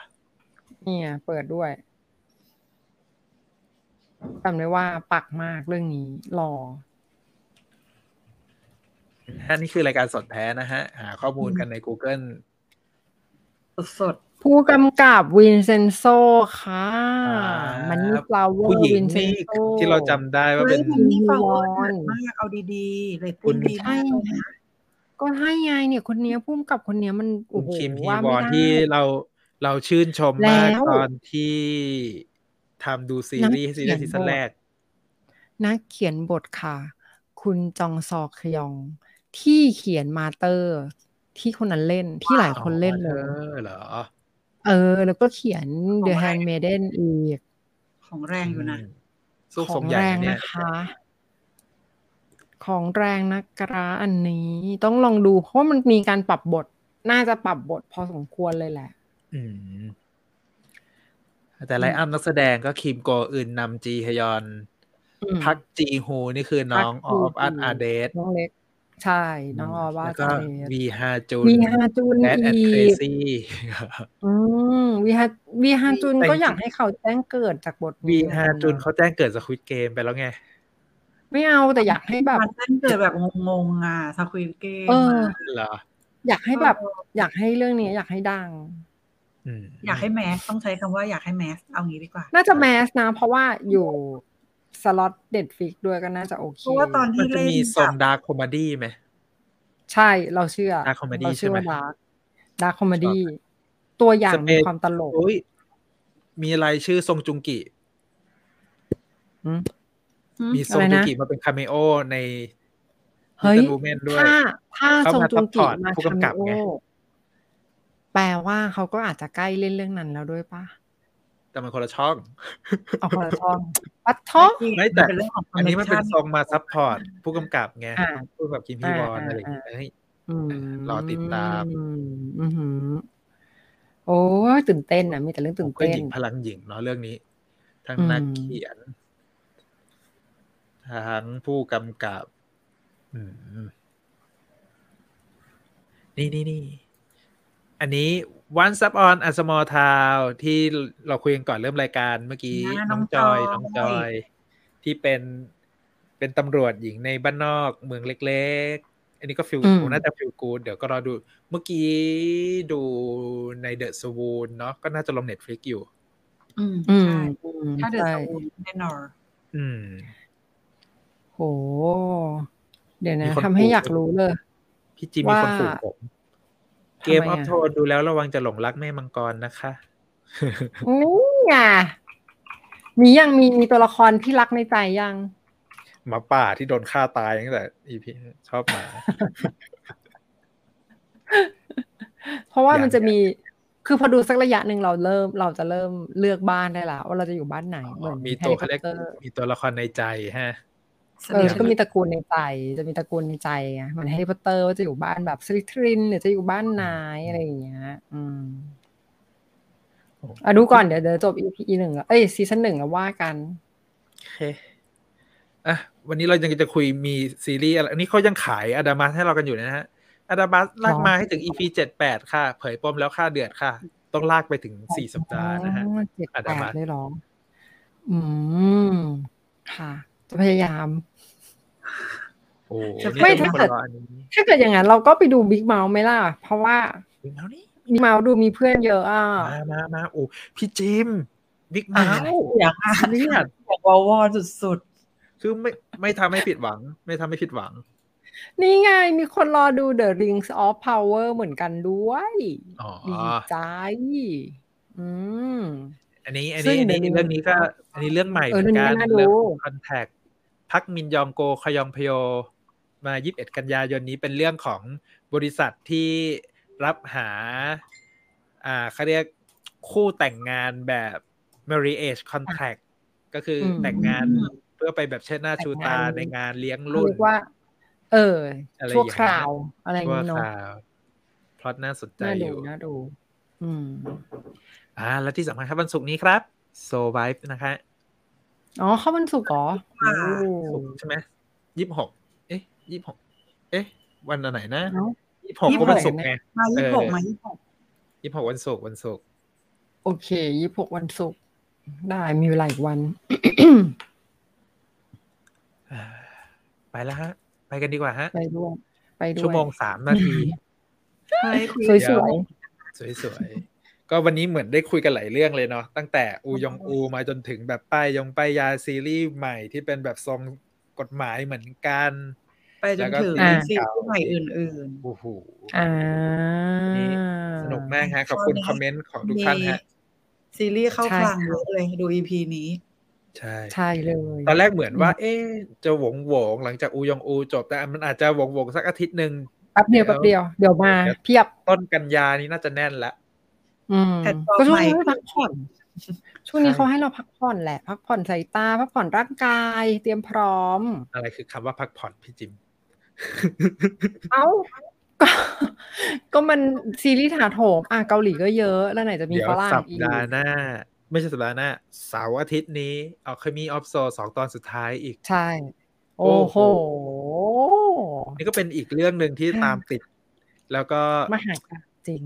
เนี่ย เปิดด้วยจำได้ว่าปักมากเรื่องนี้รอ อันนี้คือรายการสดแท้นะฮะ หาข้อมูลกันใน Google สดผู้กำกับวินเซนโซค่ะ มันนี่ฟลาวเวอร์วินเซนโซที่เราจำได้ว่าเป็นมันนี่ฟลาวเวอร์มากเอาดีๆเลยคุณดีมากก็ให้ไงเนี่ยคนนี้พุ่มกับคนนี้มันโอ้โหคิมฮีบอลที่เราเราชื่นชมมากตอนที่ทำดูซีรีส์ซีรีส์ซีซั่นแรกนักเขียนบทค่ะ คุณจองซอคยอง ที่เขียนมาเตอร์ ที่คนนั้นเล่นที่หลายคนเล่นเลยเหรอเออ แล้วก็เขียน The Handmaiden อีก ของแรงอยู่นะของแรงนะคะ ของแรงนะกระอันนี้ต้องลองดู เพราะมันมีการปรับบท น่าจะปรับบทพอสมควรเลยแหละอืมแต่ไลอ้ำนักแสดงก็คิมโกอื่นนำจีฮยอน พักจีฮูนี่คือน้องออฟอันอาเดสน้องเล็ก ใช่ น้องออว่าแล้วก็วีฮาจูนวีฮาจูนแอดแอดเครซี่อืมวีฮาวีฮาจูนก็อยากให้เขาแจ้งเกิดจากบทวีฮาจูนเขาแจ้งเกิดสควิตเกมไปแล้วไง ไม่เอาแต่อยากให้แบบแจ้งเกิดแบบงงๆอะสควิตเกมเออเหรออยากให้แบบ อยากให้เรื่องนี้อยากให้ดังอยากให้แมสต้องใช้คำว่าอยากให้แมสเอางี้ดีกว่า น่าจะแมสนะ เพราะว่าอยู่ slot Netflix ด้วยก็น่าจะโอเคเพราะว่าตอนที่เล่นมีทรง dark comedy ไหมใช่เราเชื่อ dark comedy ใช่ไหม dark dark comedy ตัวอย่างมีความตลกมีอะไรชื่อทรงจุงกิมีทรงจุงกิมาเป็น cameo ในเฮ้ยถ้าถ้าทรงจุงกิมา cameoแปลว่าเขาก็อาจจะใกล้เล่นเรื่องนั้นแล้วด้วยปะ แต่แต่มันคนละช่องเอาคนละช่องปัดท้องไม่แต่อันนี้มันเป็นทรงมา support ผู้กำกับไงผู้กำกับกิมพี่วอนอะไรอย่างเงี้ยรอติดตามโอ้ตื่นเต้นอะ มีแต่เรื่องตื่นเต้นหญิงพลังหญิงเนาะเรื่องนี้ ทั้งนักเขียนทั้งผู้กำกับนี่นี่นี่ อันนี้ Once Upon a Small Town ที่เราคุยกันก่อนเริ่มรายการเมื่อกี้น้องจอยน้องจอย ที่เป็นเป็นตำรวจหญิงในบ้านนอกเมืองเล็ก ๆ อันนี้ก็ feel น่าจะ feel good เดี๋ยวก็รอดู เมื่อกี้ดูใน The Swoon เนาะก็น่าจะลง Netflix อยู่ อืมใช่ถ้า The Swoon แน่นอนอืมโห เดี๋ยวนะทำให้อยากรู้เลย พี่จีมีคนผูกผม เกมออฟโทนดูแล้วระวังจะหลงรักแม่มังกรนะคะนี่ไงมียังมีมีตัวละครที่รักในใจยังหมาป่าที่โดนฆ่าตายตั้งแต่อีพีชอบหมาเพราะว่ามันจะมีคือพอดูสักระยะหนึ่งเราเริ่มเราจะเริ่มเลือกบ้านได้แล้วว่าเราจะอยู่บ้านไหนเหมือนมีตัวเขาเรียกมีตัวละครในใจฮะ เออก็มีตระกูลในใจ จะมีตระกูลในใจไงเหมือนแฮร์รี่พอตเตอร์ว่าจะอยู่บ้านแบบสลิทรินหรือจะอยู่บ้านนายอะไรอย่างเงี้ย อืมอะดูก่อนเดี๋ยวเดี๋ยวจบ EP หนึ่งเอ้ย season หนึ่งแล้วว่ากันโอเคอะวันนี้เรายังจะคุยมีซีรีส์อะไรอันนี้เขายังขาย Adamas ให้เรากันอยู่นะฮะ Adamas ลากมาให้ถึง EP เจ็ดแปดค่ะ เผยปมแล้วค่าเดือดค่ะ ต้องลากไปถึงสี่สัปดาห์นะฮะAdamas ได้หรออืมค่ะ จะพยายามไม่ถ้าเกิดถ้าเกิดอย่างนั้น เราก็ไปดู Big Mouth ไหมล่ะ เพราะว่า Big Mouth นี่ Big Mouth ดูมีเพื่อนเยอะอะมามามาโอ้พี่จิม Big Mouth อยากอ่านเนี่ยอยากวอวอสุดๆคือไม่ไม่ทำให้ผิดหวัง ไม่ทำให้ผิดหวัง นี่ไงมีคนรอดู The Rings of Power เหมือนกันด้วยดีใจอืมอันนี้ อันนี้อันนี้เรื่องนี้ก็ อันนี้เรื่องใหม่เหมือนกันเรื่องคอนแทค พักมินยองโกคยองพโยมายิบเอ็ดกันยายนนี้เป็นเรื่องของบริษัทที่รับหา อ่าเขาเรียกคู่แต่งงานแบบ marriage contract ก็คือแต่งงานเพื่อไปแบบเชิดหน้าชูตาในงานเลี้ยงรุ่นว่า เออชั่วคราวอะไรเงี้ยเนาะพล็อตน่าสนใจอยู่น่าดู อืม อ่า แล้วที่สำคัญครับวันศุกร์นี้ครับ so vibe นะคะ อ๋อเข้าวันศุกร์เหรอใช่ไหมยี่สิบหกเอ๊ะยี่สิบหกเอ๊ะ วันไหนนะยี่สิบหกก็วันศุกร์ไงมายี่สิบหกมายี่สิบหกยี่สิบหกวันศุกร์วันศุกร์โอเคยี่สิบหกวันศุกร์ได้มีเวลาอีกวัน ไปแล้วฮะ ไปกันดีกว่าฮะ ไปด้วยไปด้วยชั่วโมงสามนาทีสวยสวยสวยสวย ก็วันนี้เหมือนได้คุยกันหลายเรื่องเลยเนาะตั้งแต่อูยองอูมาจนถึงแบบป้ายยงป้ายยาซีรีส์ใหม่ที่เป็นแบบทรงกฎหมายเหมือนกัน ไปจนถึงซีรีส์ใหม่อื่นๆโอ้โหสนุกมากฮะ ขอบคุณคอมเมนต์ของทุกท่านฮะ ซีรีส์เข้าคลังเยอะเลยดูอีพีนี้ใช่ใช่เลย ตอนแรกเหมือนว่า เอ๊จะหวงหวงหลังจากอูยองอูจบแต่มันอาจจะหวงหวงสักอาทิตย์หนึ่งแป๊บเดียวแป๊บเดียวเดี๋ยวมาเพียบต้นกันยานี้น่าจะแน่นละ ก็ช่วงนี้พักผ่อนช่วงนี้เขาให้เราพักผ่อนแหละ พักผ่อนสายตา พักผ่อนร่างกาย เตรียมพร้อม อะไรคือคำว่าพักผ่อนพี่จิม เอ้าก็ก็มันซีรีส์ถาโถมอะเกาหลีก็เยอะแล้วไหนจะมีฝรั่งอีกสัปดาห์หน้า ไม่ใช่สัปดาห์หน้าเสาร์อาทิตย์นี้เอาเคยมีออฟโซสองตอนสุดท้ายอีกใช่ โอ้โห นี่ก็เป็นอีกเรื่องหนึ่งที่ตามติด แล้วก็มหาจริง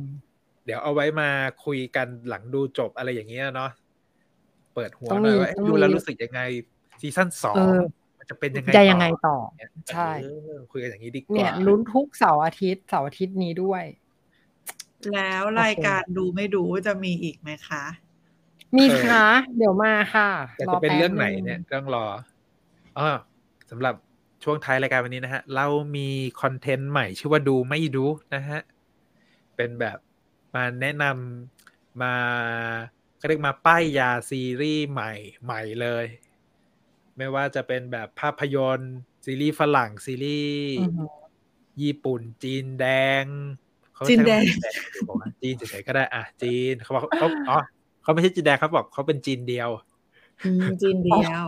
เดี๋ยวเอาไว้มาคุยกันหลังดูจบอะไรอย่างเงี้ยเนาะเปิดหัวหน่อยว่าดูแล้วรู้สึกยังไงซีซั่นสองมันจะเป็นยังไงจะยังไงต่อ ใช่คุยกันอย่างนี้ดีกว่าเนี่ยลุ้นทุกเสาร์อาทิตย์เสาร์อาทิตย์นี้ด้วย แล้วรายการดูไม่ดูจะมีอีกไหมคะ มีค่ะเดี๋ยวมาค่ะแต่จะเป็นเรื่องไหนเนี่ยต้องรออ๋อสำหรับช่วงท้ายรายการวันนี้นะฮะ เรามีคอนเทนต์ใหม่ชื่อว่าดูไม่ดูนะฮะ เป็นแบบ มาแนะนำมาเขาเรียกมาป้ายยาซีรีส์ใหม่ใหม่เลย ไม่ว่าจะเป็นแบบภาพยนตร์ ซีรีส์ฝรั่งซีรีส์ญี่ปุ่น จีนแดงจีนแดงจีนเฉยๆก็ได้ อะ จีนเขาบอกเขาอ๋อเขาไม่ใช่จีนแดงเขาบอกเขาเป็นจีนเดียวจีนเดียว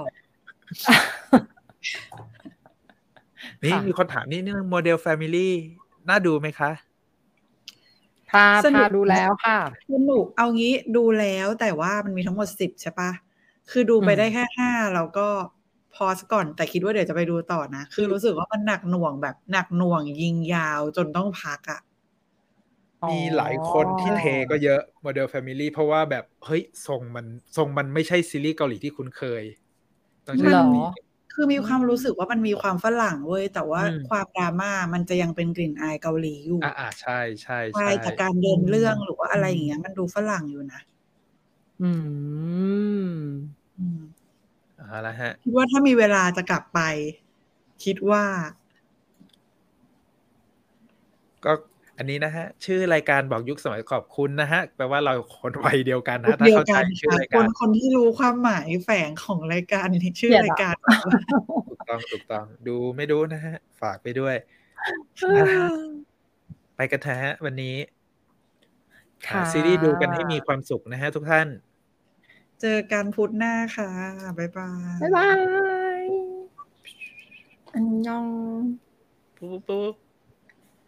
นี่มีคนถามนี่เรื่องโมเดลแฟมิลี่น่าดูไหมคะ พาพาดูแล้วค่ะสนุกเอางี้ดูแล้วแต่ว่ามันมีทั้งหมดสิบใช่ปะคือดูไปได้แค่ห้าแล้วก็พอสก่อนแต่คิดว่าเดี๋ยวจะไปดูต่อนะ คือรู้สึกว่ามันหนักหน่วงแบบหนักหน่วงยิงยาวจนต้องพักอะ่ะมีหลายคนที่เทก็เยอะโมเดลแฟมิลี่เพราะว่าแบบ เฮ้ยทรงมันทรงมันไม่ใช่ซีรีส์เกาหลีที่คุ้นเคย ต้องใช้คำนี้ คือมีความรู้สึกว่ามันมีความฝรั่งเว้ยแต่ว่าความดราม่ามันจะยังเป็นกลิ่นอายเกาหลีอยู่อ่าใช่ใช่ใช่จากการเดินเรื่องหรือว่าอะไรอย่างเงี้ยมันดูฝรั่งอยู่นะอืมเอาละฮะคิดว่าถ้ามีเวลาจะกลับไป คิดว่า ก็ อันนี้นะฮะ ชื่อรายการบอกยุคสมัยขอบคุณนะฮะ แปลว่าเราคนวัยเดียวกันนะถ้าเข้าใจชื่อรายการคนคนที่รู้ความหมายแฝงของรายการนี้ชื่อรายการถูกต้องถูกต้องดูไม่ดูนะฮะ ฝากไปด้วย ไปกันเถอะฮะ วันนี้ซีรีส์ดูกันให้มีความสุขนะฮะทุกท่าน เจอกันพุธหน้าค่ะ บ๊ายบาย บ๊ายบาย อันยองปุ๊บปุ๊บ